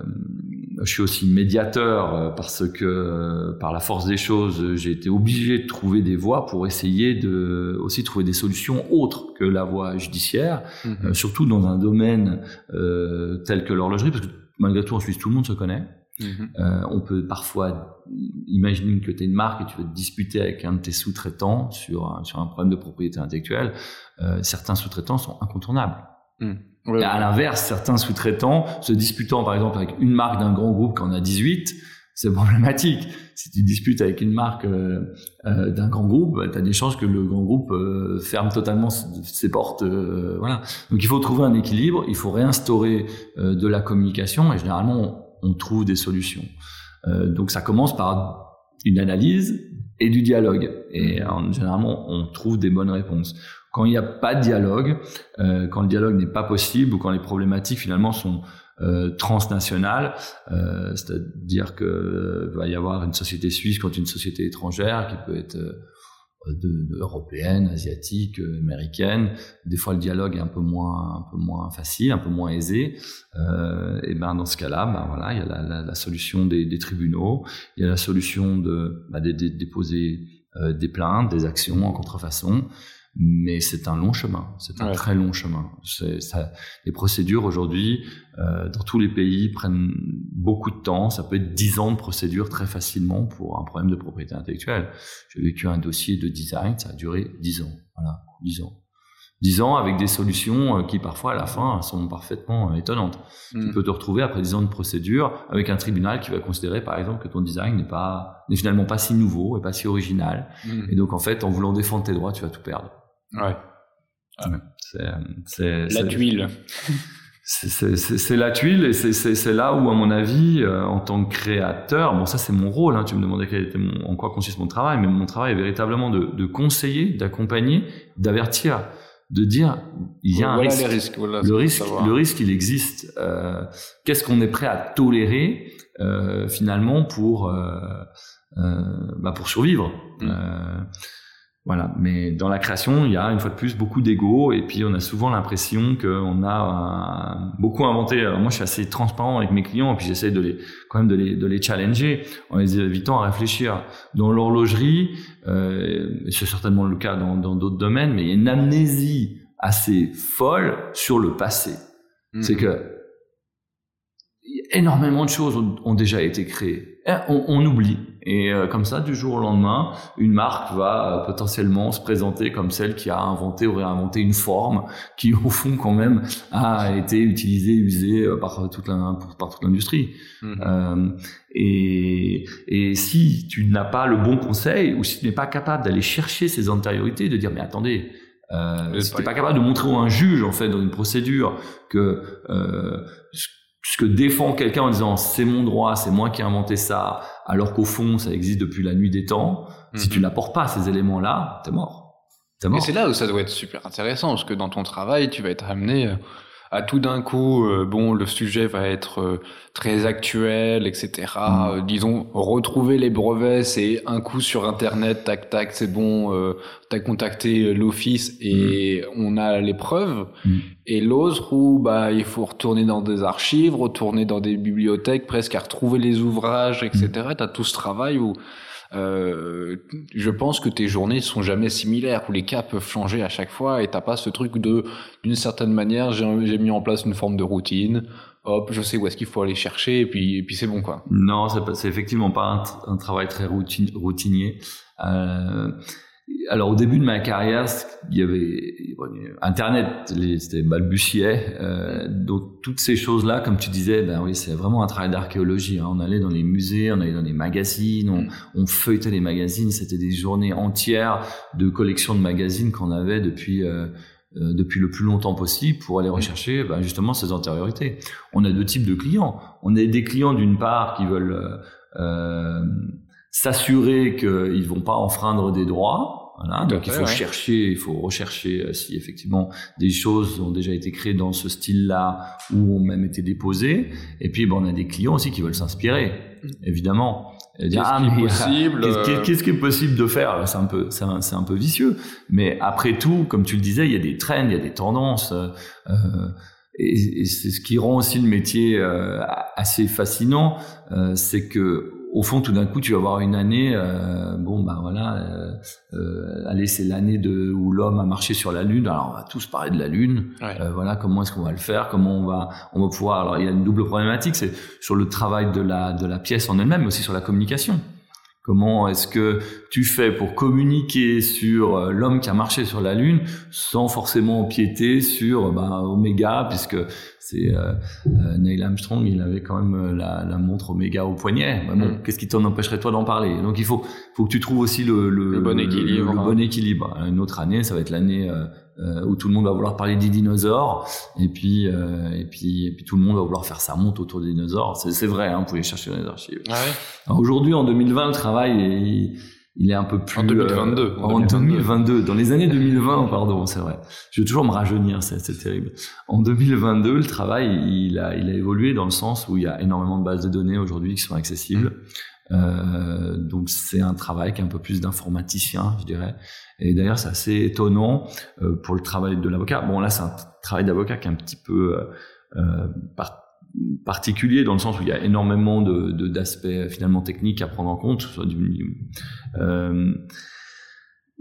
je suis aussi médiateur euh, parce que euh, par la force des choses, j'ai été obligé de trouver des voies pour essayer de aussi trouver des solutions autres que la voie judiciaire, mhm. euh, surtout dans un domaine tel que l'horlogerie, parce que malgré tout en Suisse tout le monde se connaît. Mhm. on peut parfois imaginer que tu es une marque et tu veux te disputer avec un de tes sous-traitants sur un, sur un problème de propriété intellectuelle. certains sous-traitants sont incontournables. Mhm. Et à l'inverse, certains sous-traitants se disputant par exemple avec une marque d'un grand groupe qui en a 18, c'est *laughs* problématique. Si tu disputes avec une marque euh, euh, d'un grand groupe, bah, tu as des chances que le grand groupe euh, ferme totalement ses portes. voilà. Donc il faut trouver un équilibre, il faut réinstaurer de la communication et généralement on, on trouve des solutions. donc ça commence par une analyse et du dialogue. Et généralement on trouve des bonnes réponses. Quand il n'y a pas de dialogue, quand le dialogue n'est pas possible ou quand les problématiques finalement sont euh, transnationale, euh, c'est-à-dire que euh, va y avoir une société suisse contre une société étrangère qui peut être de, européenne, asiatique, américaine. Des fois, le dialogue est un peu moins, un peu moins facile, un peu moins aisé. Euh, et ben dans ce cas-là, ben voilà, il y a la, la, la solution des, des, tribunaux, il y a la solution de, bah, de, de déposer euh, des plaintes, des actions en contrefaçon mais c'est un long chemin, c'est un très long chemin. Ça, les procédures aujourd'hui, euh, dans tous les pays, prennent beaucoup de temps. Ça peut être dix ans de procédure très facilement pour un problème de propriété intellectuelle. J'ai vécu un dossier de design, ça a duré dix ans. Voilà, dix ans. Dix ans avec des solutions euh, qui parfois à la fin sont parfaitement euh, étonnantes. Tu hmm. peux te retrouver après dix ans de procédure avec un tribunal qui va considérer par exemple que ton design n'est pas n'est finalement pas si nouveau et pas si original. Hmm. Et donc en fait en voulant défendre tes droits tu vas tout perdre. Ouais. C'est la tuile. *laughs* C'est la tuile et c'est là où, à mon avis, euh, en tant que créateur, bon ça c'est mon rôle, hein, tu me demandais quel était mon, en quoi consiste mon travail, mais mon travail est véritablement de, de conseiller, d'accompagner, d'avertir, de dire il y a un risque. Risques, le risque, le risque, il existe. Euh, Qu'est-ce qu'on est prêt à tolérer euh, finalement pour euh, euh bah, pour survivre. Mm. Voilà, mais dans la création, il y a une fois de plus beaucoup d'ego et puis on a souvent l'impression qu'on a euh, beaucoup inventé. Alors moi, je suis assez transparent avec mes clients et puis j'essaie de les quand même de les, de les challenger en les invitant à réfléchir. Dans l'horlogerie, euh, c'est certainement le cas dans d'autres domaines, mais il y a une amnésie assez folle sur le passé. C'est mhm. que énormément de choses ont, déjà été créées. On, on oublie. Et euh, comme ça, du jour au lendemain, une marque va euh, potentiellement se présenter comme celle qui a inventé ou réinventé une forme qui, au fond, quand même, a été utilisée, usée euh, par toute l'industrie. Mmh. et, et si tu n'as pas le bon conseil, ou si tu n'es pas capable d'aller chercher ces antériorités, de dire mais attendez, euh, si tu n'es pas capable de montrer à un juge en fait dans une procédure que euh, ce que défend quelqu'un en disant c'est mon droit, c'est moi qui ai inventé ça, alors qu'au fond ça existe depuis la nuit des temps, si tu mhm. n'apportes pas ces éléments-là, t'es mort. T'es mort. Et c'est là où ça doit être super intéressant, parce que dans ton travail, tu vas être amené euh, à tout d'un coup, euh, bon, le sujet va être euh, très actuel, etc. Mm. Euh, disons, retrouver les brevets, c'est un coup sur Internet, tac, tac, c'est bon, t'as contacté l'office et mm. on a les preuves. Mm. Et l'autre où, bah, il faut retourner dans des archives, retourner dans des bibliothèques, presque à retrouver les ouvrages, etc. T'as tout ce travail où euh, je pense que tes journées sont jamais similaires, où les cas peuvent changer à chaque fois, et t'as pas ce truc de, d'une certaine manière, j'ai mis en place une forme de routine, hop, je sais où est-ce qu'il faut aller chercher, et puis, et puis c'est bon, quoi. Non, c'est effectivement pas un, travail très routinier. Euh, alors au début de ma carrière, il y avait Internet, c'était balbutiait, euh, donc toutes ces choses-là, comme tu disais, ben oui, c'est vraiment un travail d'archéologie. Hein. On allait dans les musées, on allait dans les magazines, on, on feuilletait les magazines. C'était des journées entières de collection de magazines qu'on avait depuis euh, euh, depuis le plus longtemps possible pour aller rechercher ben, justement ces antériorités. On a deux types de clients. On a des clients d'une part qui veulent euh, s'assurer qu'ils vont pas enfreindre des droits voilà, donc il faut chercher, il faut rechercher euh, si effectivement des choses ont déjà été créées dans ce style-là ou ont même été déposées. Et puis bon, on a des clients aussi qui veulent s'inspirer, mm. évidemment. Qu'est-ce ah, qui est *laughs* possible euh, Qu'est-ce qui est possible de faire? C'est un peu, c'est un, un, peu vicieux. Mais après tout, comme tu le disais, il y a des trends, il y a des tendances. Euh, et, et c'est ce qui rend aussi le métier euh, assez fascinant, euh, c'est que au fond, tout d'un coup, tu vas avoir une année, euh, bon, bah voilà, euh, euh, allez, c'est l'année de où l'homme a marché sur la Lune. Alors, on va tous parler de la Lune. voilà, comment est-ce qu'on va le faire? Comment on va, on va pouvoir. Alors, il y a une double problématique, c'est sur le travail de la de la pièce en elle-même, mais aussi sur la communication. Comment est-ce que tu fais pour communiquer sur euh, l'homme qui a marché sur la Lune sans forcément empiéter sur ben, Oméga, puisque c'est euh, euh, Neil Armstrong, il avait quand même la, la montre Oméga au poignet. bon, mm. qu'est-ce qui t'en empêcherait toi d'en parler? Donc il faut, faut que tu trouves aussi le, le, bon équilibre. Le, bon équilibre. Une autre année, ça va être l'année euh, où tout le monde va vouloir parler des dinosaures et puis euh, et puis et puis tout le monde va vouloir faire sa monte autour des dinosaures. C'est vrai, hein, vous pouvez chercher dans les archives. Ah Aujourd'hui, en 2020, le travail est, il est un peu plus en 2022. Euh, en 2022. dans les années 2020, *laughs* pardon, c'est vrai. Je vais toujours me rajeunir, c'est terrible. En 2022, le travail, il a, il a évolué dans le sens où il y a énormément de bases de données aujourd'hui qui sont accessibles. Euh, donc c'est un travail qui est un peu plus d'informaticien, je dirais. Et d'ailleurs, c'est assez étonnant euh, pour le travail de l'avocat. Bon, là, c'est un travail d'avocat qui est un petit peu euh, euh particulier dans le sens où il y a énormément de, d'aspects finalement techniques à prendre en compte. Soit du,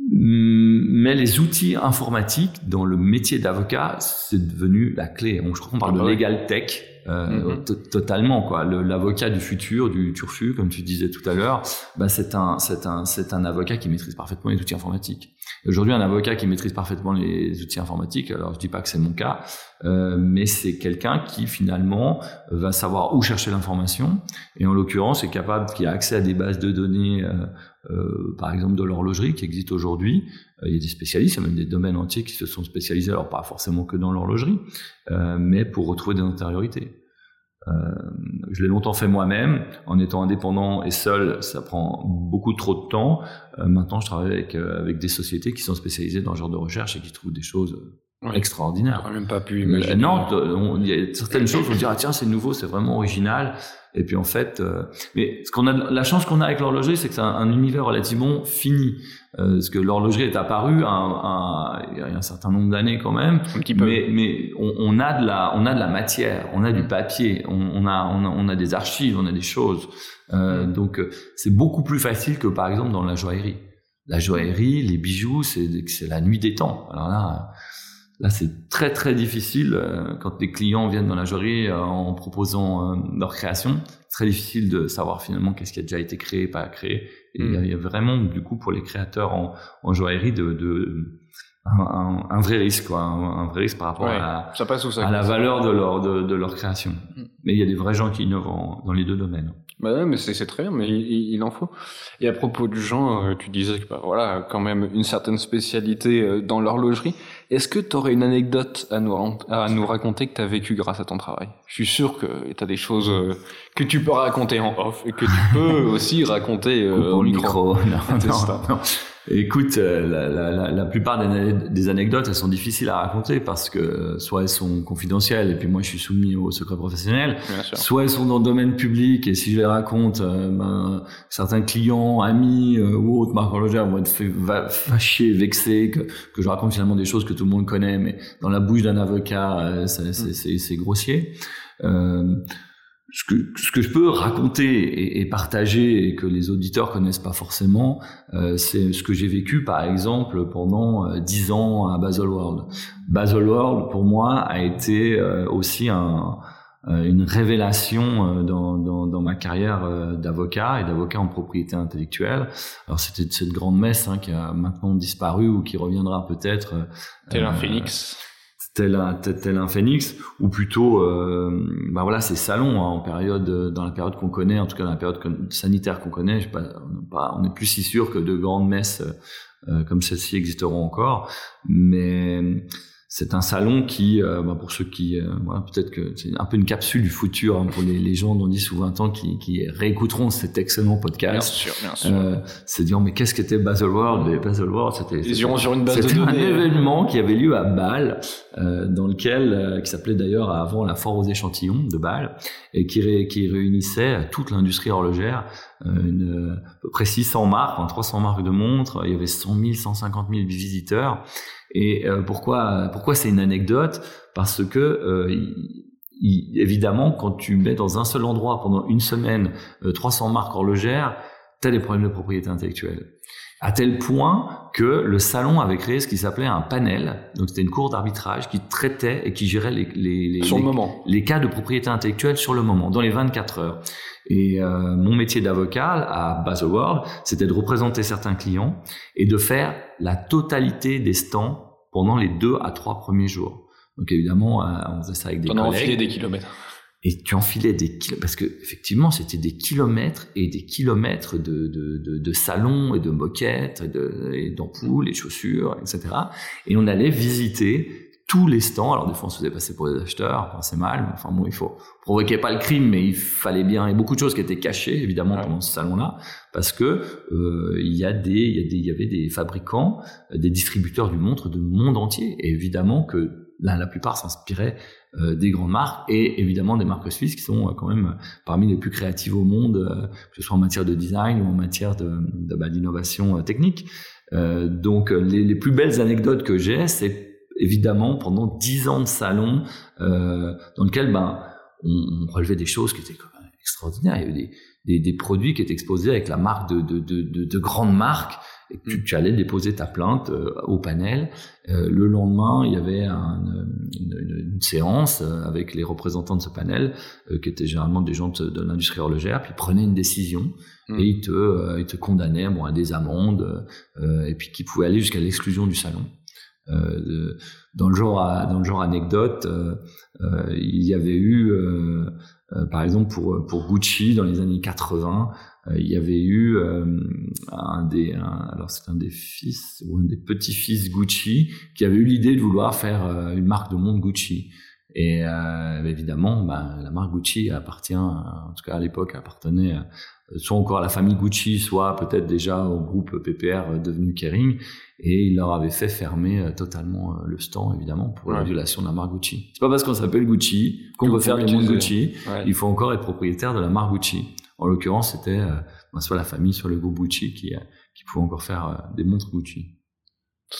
mais les outils informatiques dans le métier d'avocat, c'est devenu la clé. je crois qu'on parle ah de bah legal tech. Euh, mm-hmm. totalement quoi. L'avocat du futur, du turfu, comme tu disais tout à l'heure, bah c'est un c'est un c'est un avocat qui maîtrise parfaitement les outils informatiques. Aujourd'hui, un avocat qui maîtrise parfaitement les outils informatiques, alors je dis pas que c'est mon cas, euh, mais c'est quelqu'un qui finalement va savoir où chercher l'information et en l'occurrence est capable, qui a accès à des bases de données, euh, euh, par exemple de l'horlogerie qui existe aujourd'hui. Euh, il y a des spécialistes, il y a même des domaines entiers qui se sont spécialisés, alors pas forcément que dans l'horlogerie, euh, mais pour retrouver des antériorités. Euh, je l'ai longtemps fait moi-même, en étant indépendant et seul, ça prend beaucoup trop de temps. Maintenant, je travaille avec, avec des sociétés qui sont spécialisées dans ce genre de recherche et qui trouvent des choses extraordinaires. On même pas pu imaginer. non, il y a certaines choses, on se dire ah tiens c'est nouveau, c'est vraiment original. Et puis en fait, euh, mais ce qu'on a, la chance qu'on a avec l'horlogerie, c'est que c'est un, univers relativement fini. Euh, parce que l'horlogerie est apparue un, il y a un certain nombre d'années quand même. Un petit peu. Mais, mais on, on, a de la, on a de la matière, on a du papier, on, on a, on, a, on a des archives, on a des choses. Euh, donc c'est beaucoup plus facile que par exemple dans la joaillerie. La joaillerie, les bijoux, c'est c'est la nuit des temps. Alors là Là, c'est très très difficile euh, quand des clients viennent dans la joaillerie euh, en proposant euh, leur création. Très difficile de savoir finalement qu'est-ce qui a déjà été créé, pas créé. Et il y, a hmm. vraiment du coup pour les créateurs en, en joaillerie de, de un, un, vrai risque, quoi, un, vrai risque par rapport à, ça passe à la valeur de leur de, de leur création. Hmm. Mais il y a des vrais gens qui innovent dans les deux domaines. Bah ouais, mais c'est très bien, mais il, il, en faut. Et à propos du genre, tu disais que bah, voilà, quand même une certaine spécialité dans l'horlogerie. Est-ce que tu aurais une anecdote à nous, à nous raconter que tu as vécu grâce à ton travail? Je suis sûr que tu as des choses euh, que tu peux raconter en off et que tu peux *laughs* aussi raconter au micro. micro. Non, non, non. Écoute, euh, la, la, la, plupart des, anecdotes, elles sont difficiles à raconter parce que euh, soit elles sont confidentielles et puis moi je suis soumis au secret professionnel, soit elles sont dans le domaine public et si je les raconte, euh, ben, certains clients, amis ou autres marques horlogères vont être fâchés, vexés que, que je raconte finalement des choses que tout le monde connaît, mais dans la bouche d'un avocat, c'est grossier. Euh, ce que, ce que je peux raconter et, partager et que les auditeurs connaissent pas forcément, euh, c'est ce que j'ai vécu par exemple pendant euh, dix ans à Baselworld. Baselworld pour moi a été euh, aussi un, une révélation dans, dans, dans, ma carrière d'avocat et d'avocat en propriété intellectuelle. Alors c'était cette grande messe hein, qui a maintenant disparu ou qui reviendra peut-être. Tel un phénix tel un, tel, un phénix, ou plutôt, euh, bah voilà, ces salons hein, en période, dans la période qu'on connaît, en tout cas dans la période sanitaire qu'on connaît, je pas, on n'est plus si sûr que de grandes messes euh, comme celle-ci existeront encore, mais c'est un salon qui, euh, bah pour ceux qui, euh, voilà, peut-être que c'est un peu une capsule du futur hein, pour les, les, gens dans 10 ou 20 ans qui, qui réécouteront cet excellent podcast. Bien sûr, bien sûr. Euh, c'est dire, mais qu'est-ce qu'était Baselworld Mais Baselworld, c'était Ils iront sur une base de données. un événement qui avait lieu à Bâle, euh, dans lequel, euh, qui s'appelait d'ailleurs avant la foire aux échantillons de Bâle, et qui, ré, qui réunissait toute l'industrie horlogère, une, à peu près 600 marques, 300 marques de montres. Il y avait 100 000, 150 000 visiteurs. Et euh, pourquoi pourquoi c'est une anecdote? Parce que euh, évidemment, quand tu mets dans un seul endroit pendant une semaine 300 marques horlogères, tu as des problèmes de propriété intellectuelle à tel point que le salon avait créé ce qui s'appelait un panel. Donc c'était une cour d'arbitrage qui traitait et qui gérait les, les, les, sur les, le moment. les cas de propriété intellectuelle sur le moment, dans les 24 heures. Et euh, mon métier d'avocat à Baselworld, c'était de représenter certains clients et de faire la totalité des stands pendant les deux à trois premiers jours. Donc évidemment, euh, on faisait ça avec des Pendant collègues. des kilomètres. Et tu enfilais des kilomètres, parce que effectivement, c'était des kilomètres et des kilomètres de, de, de, de salons et de moquettes, et de- et d'ampoules, et chaussures, etc. Et on allait visiter tous les stands. Alors des fois, on se faisait passer pour des acheteurs, enfin, c'est mal, mais enfin bon, il faut provoquer pas le crime, mais il fallait bien. Il y a beaucoup de choses qui étaient cachées, évidemment, Ouais. pendant ce salon-là, parce que euh, il y a des, il y a des, il y avait des fabricants, euh, des distributeurs du montre de monde entier, et évidemment que la, la plupart s'inspiraient euh, des grandes marques et évidemment des marques suisses qui sont euh, quand même parmi les plus créatives au monde, euh, que ce soit en matière de design ou en matière de, bah, d'innovation euh, technique. Euh, donc euh, les, les plus belles anecdotes que j'ai, c'est évidemment pendant dix ans de salon dans lequel ben on, on relevait des choses qui étaient quand même extraordinaires. Il y avait des, des, des produits qui étaient exposés avec la marque de, de, de, de grandes marques. Et que tu, tu allais déposer ta plainte euh, au panel. Euh, le lendemain, il y avait un- une, une- une séance euh, avec les représentants de ce panel, euh, qui étaient généralement des gens de, de l'industrie horlogère, puis ils prenaient une décision Mm. et ils te, ils te condamnaient bon, à des amendes, et puis qui pouvaient aller jusqu'à l'exclusion du salon. De- dans le genre à- dans le genre anecdote, il y avait eu par exemple pour pour Gucci dans les années 80, euh, il y avait eu euh, un des un- alors c'est un des fils ou un des petits-fils Gucci qui avait eu l'idée de vouloir faire euh, une marque de montre Gucci. Et euh, évidemment, bah, la marque Gucci appartient, en tout cas à l'époque, appartenait euh, soit encore à la famille Gucci, soit peut-être déjà au groupe PPR euh, devenu Kering. Et il leur avait fait fermer euh, totalement euh, le stand, évidemment, pour la Ouais. violation de la marque Gucci. C'est pas parce qu'on s'appelle Gucci qu'on peut vous faire des utiliser. Gucci. Ouais. Il faut encore être propriétaire de la marque Gucci. En l'occurrence, c'était euh, bah, soit la famille, soit le groupe Gucci qui, euh, qui pouvait encore faire euh, des montres Gucci.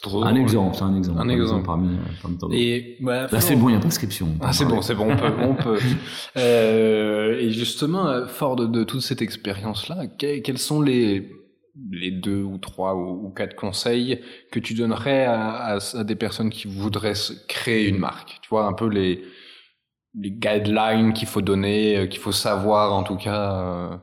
Trop Un exemple, un exemple. Un exemple. Parmi, parmi tant d'autres. Et bah, Là, c'est bon, il y a prescription. on peut Ah, c'est bon, c'est bon, on peut. On peut. *laughs* Euh, et justement, fort de, de toute cette expérience-là, que- quels sont les, les deux ou trois ou, ou quatre conseils que tu donnerais à, à- à des personnes qui voudraient créer une marque? Tu vois, un peu les, les guidelines qu'il faut donner, euh, qu'il faut savoir en tout cas.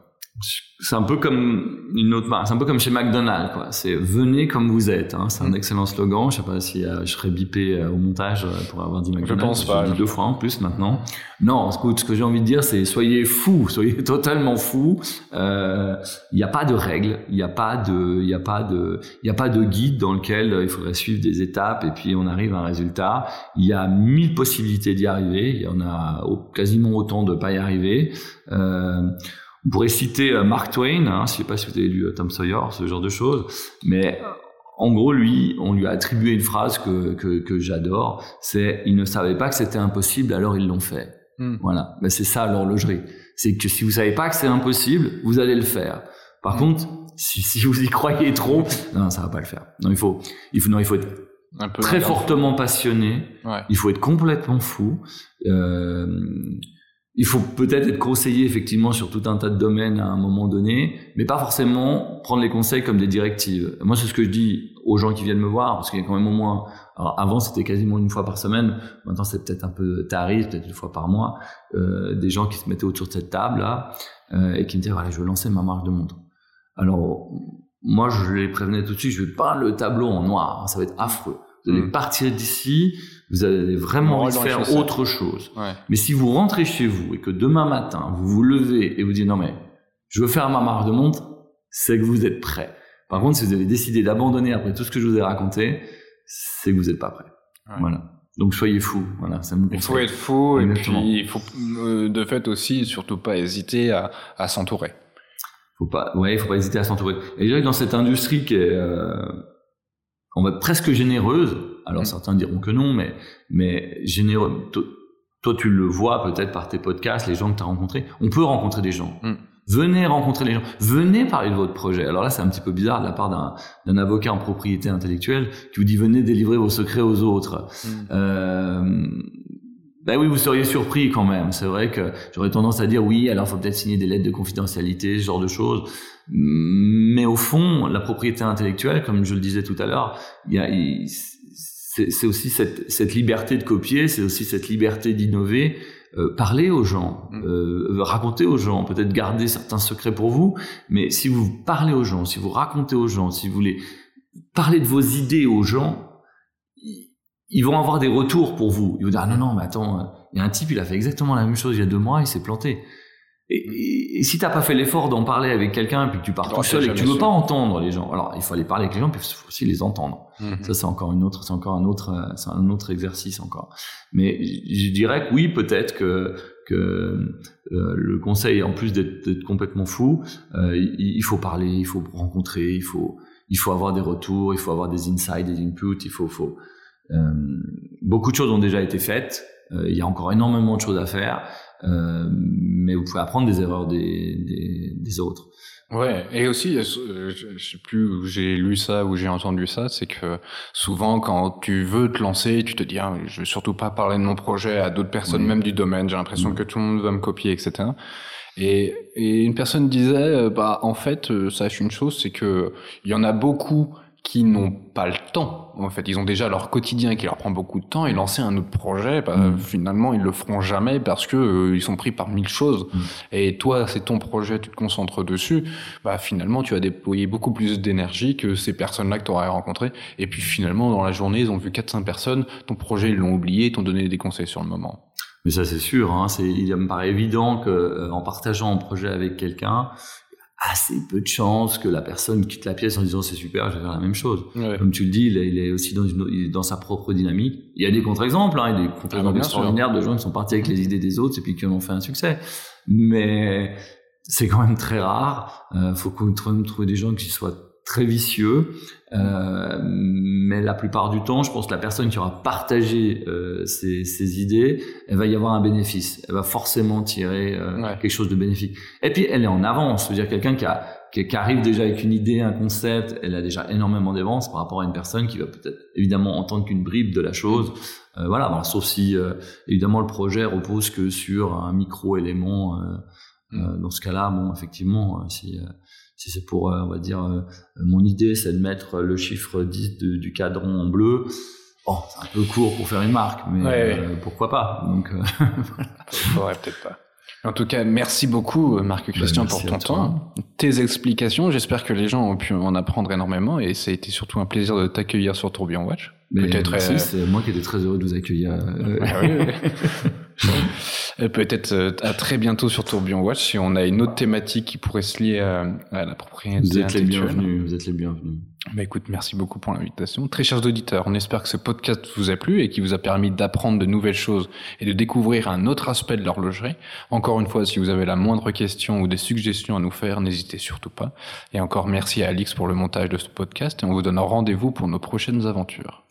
C'est un peu comme une autre marque. C'est un peu comme chez McDonald's, quoi. C'est venez comme vous êtes. Hein. C'est un Mm. excellent slogan. Je sais pas si euh, je serais bipé euh, au montage euh, pour avoir dit McDonald's. pense pas. Je dis deux fois en plus maintenant. Non, ce que j'ai envie de dire, c'est soyez fous, *laughs* soyez totalement fous. Euh, Il n'y a pas de règles, il n'y a pas de, il y a pas de, il a pas de guide dans lequel il faudrait suivre des étapes et puis on arrive à un résultat. Il y a mille possibilités d'y arriver. Il y en a quasiment autant de pas y arriver. Euh, on pourrait citer euh, Mark Twain, hein, je sais pas si vous avez lu euh, Tom Sawyer, ce genre de choses, mais euh, en gros, lui, on lui a attribué une phrase que, que, que j'adore, c'est « il ne savait pas que c'était impossible, alors ils l'ont fait Hmm. ». Voilà, mais c'est ça l'horlogerie. C'est que si vous savez pas que c'est impossible, vous allez le faire. Par contre, si, si vous y croyez trop, non, ça va pas le faire. Non, il faut, il faut, non, il faut être Un peu très fortement passionné, Ouais. il faut être complètement fou. Euh, il faut peut-être être conseillé effectivement sur tout un tas de domaines à un moment donné, mais pas forcément prendre les conseils comme des directives. Moi, c'est ce que je dis aux gens qui viennent me voir, parce qu'il y a quand même au moins. Alors avant, c'était quasiment une fois par semaine. Maintenant, c'est peut-être un peu tarif, peut-être une fois par mois. Euh, des gens qui se mettaient autour de cette table là euh, et qui me disaient voilà, je veux lancer ma marque de montre. Alors moi, je les prévenais tout de suite, je vais pas le tableau en noir, hein, ça va être affreux. Vous allez Mm. partir d'ici, vous allez vraiment envie de faire autre chose. Ouais. Mais si vous rentrez chez vous et que demain matin, vous vous levez et vous dites non mais je veux faire ma marque de montre, c'est que vous êtes prêt. Par contre, si vous avez décidé d'abandonner après tout ce que je vous ai raconté, c'est que vous n'êtes pas prêt. Ouais. Voilà. Donc soyez fous. Voilà, ça me Il faut être fou Exactement. et puis il faut euh, de fait aussi surtout pas hésiter à, à s'entourer. faut pas, ouais, faut pas hésiter à s'entourer. Et je dirais que dans cette industrie qui est, euh, on va être presque généreuse. Alors Mm. certains diront que non, mais mais généreux. Toi, tu le vois peut-être par tes podcasts, les gens que tu as rencontrés. On peut rencontrer des gens. Mm. Venez rencontrer les gens. Venez parler de votre projet. Alors là, c'est un petit peu bizarre de la part d'un d'un avocat en propriété intellectuelle qui vous dit venez délivrer vos secrets aux autres. Mm. Euh, Ben oui, vous seriez surpris quand même. C'est vrai que j'aurais tendance à dire oui, alors faut peut-être signer des lettres de confidentialité, ce genre de choses. Mais au fond, la propriété intellectuelle, comme je le disais tout à l'heure, il y a, c'est aussi cette, cette, liberté de copier, c'est aussi cette liberté d'innover. Euh, parler aux gens, mm. euh, raconter aux gens, peut-être garder certains secrets pour vous, mais si vous parlez aux gens, si vous racontez aux gens, si vous voulez parler de vos idées aux gens, ils vont avoir des retours pour vous. Ils vont dire ah non non mais attends, euh, il y a un type il a fait exactement la même chose il y a deux mois, il s'est planté. Et, et, si t'as pas fait l'effort d'en parler avec quelqu'un puis que tu pars tout seul et que tu veux pas entendre les gens, alors il faut aller parler avec les gens puis il faut aussi les entendre. Mhm. Ça c'est encore une autre, c'est encore un autre, euh, c'est un autre exercice encore. Mais je dirais que oui peut-être que que euh, le conseil en plus d'être complètement fou, euh, il, il, faut parler, il faut rencontrer, il faut il faut avoir des retours, il faut avoir des insights, des inputs, il faut faut euh, beaucoup de choses ont déjà été faites. Euh, il y a encore énormément de choses à faire, mais vous pouvez apprendre des erreurs des, des, des autres. Ouais, et aussi, je sais plus où j'ai lu ça ou j'ai entendu ça, c'est que souvent quand tu veux te lancer, tu te dis, ah, je veux surtout pas parler de mon projet à d'autres personnes, même du domaine. J'ai l'impression que tout le monde va me copier, etc. Et, et une personne disait, bah en fait, sache une chose, c'est que il y en a beaucoup qui n'ont pas le temps. En fait, ils ont déjà leur quotidien qui leur prend beaucoup de temps et lancer un autre projet, bah, mm. finalement, ils le feront jamais parce que euh, ils sont pris par mille choses. Mm. Et toi, c'est ton projet, tu te concentres dessus. Bah, finalement, tu vas déployer beaucoup plus d'énergie que ces personnes-là que tu aurais rencontrées. Et puis finalement, dans la journée, ils ont vu 4-5 personnes, ton projet, ils l'ont oublié, t'ont donné des conseils sur le moment. Mais ça, c'est sûr. Hein, c'est, il me paraît évident que euh, en partageant un projet avec quelqu'un, assez peu de chances que la personne quitte la pièce en disant c'est super, je vais faire la même chose. Comme tu le dis, il est, aussi dans, une, dans sa propre dynamique. Il y a des contre-exemples, hein, il y a des contre-exemples ah, extraordinaires de gens qui sont partis avec les idées des autres et puis qui en ont fait un succès. Mais c'est quand même très rare. Euh, faut qu'on trouve des gens qui soient très vicieux. Euh, mais la plupart du temps, je pense que la personne qui aura partagé euh, ses, ses, idées, elle va y avoir un bénéfice. Elle va forcément tirer euh, quelque chose de bénéfique. Et puis, elle est en avance. C'est-à-dire quelqu'un qui, a, qui, qui, arrive déjà avec une idée, un concept, elle a déjà énormément d'avance par rapport à une personne qui va peut-être évidemment entendre qu'une bribe de la chose. Euh, voilà, bon, sauf si euh, évidemment le projet repose que sur un micro-élément. Mm. dans ce cas-là, bon, effectivement, si si c'est pour, euh, on va dire, euh, mon idée, c'est de mettre le chiffre 10 du cadran en bleu. Bon, c'est un peu court pour faire une marque, mais euh, pourquoi pas? Donc, *laughs* peut-être pas. En tout cas, merci beaucoup, Marc ben, Christian, pour ton temps, tes explications. J'espère que les gens ont pu en apprendre énormément et ça a été surtout un plaisir de t'accueillir sur Tourbillon Watch. Peut-être. C'est moi qui étais très heureux de vous accueillir. Ah oui, *laughs* *laughs* peut-être euh, à très bientôt sur Tourbillon Watch si on a une autre thématique qui pourrait se lier à, la propriété vous êtes Les bienvenus, vous êtes les bienvenus. Bah écoute, merci beaucoup pour l'invitation. Très chers auditeurs, on espère que ce podcast vous a plu et qui vous a permis d'apprendre de nouvelles choses et de découvrir un autre aspect de l'horlogerie. Encore une fois, si vous avez la moindre question ou des suggestions à nous faire, n'hésitez surtout pas. Et encore merci à Alix pour le montage de ce podcast et on vous donne rendez-vous pour nos prochaines aventures.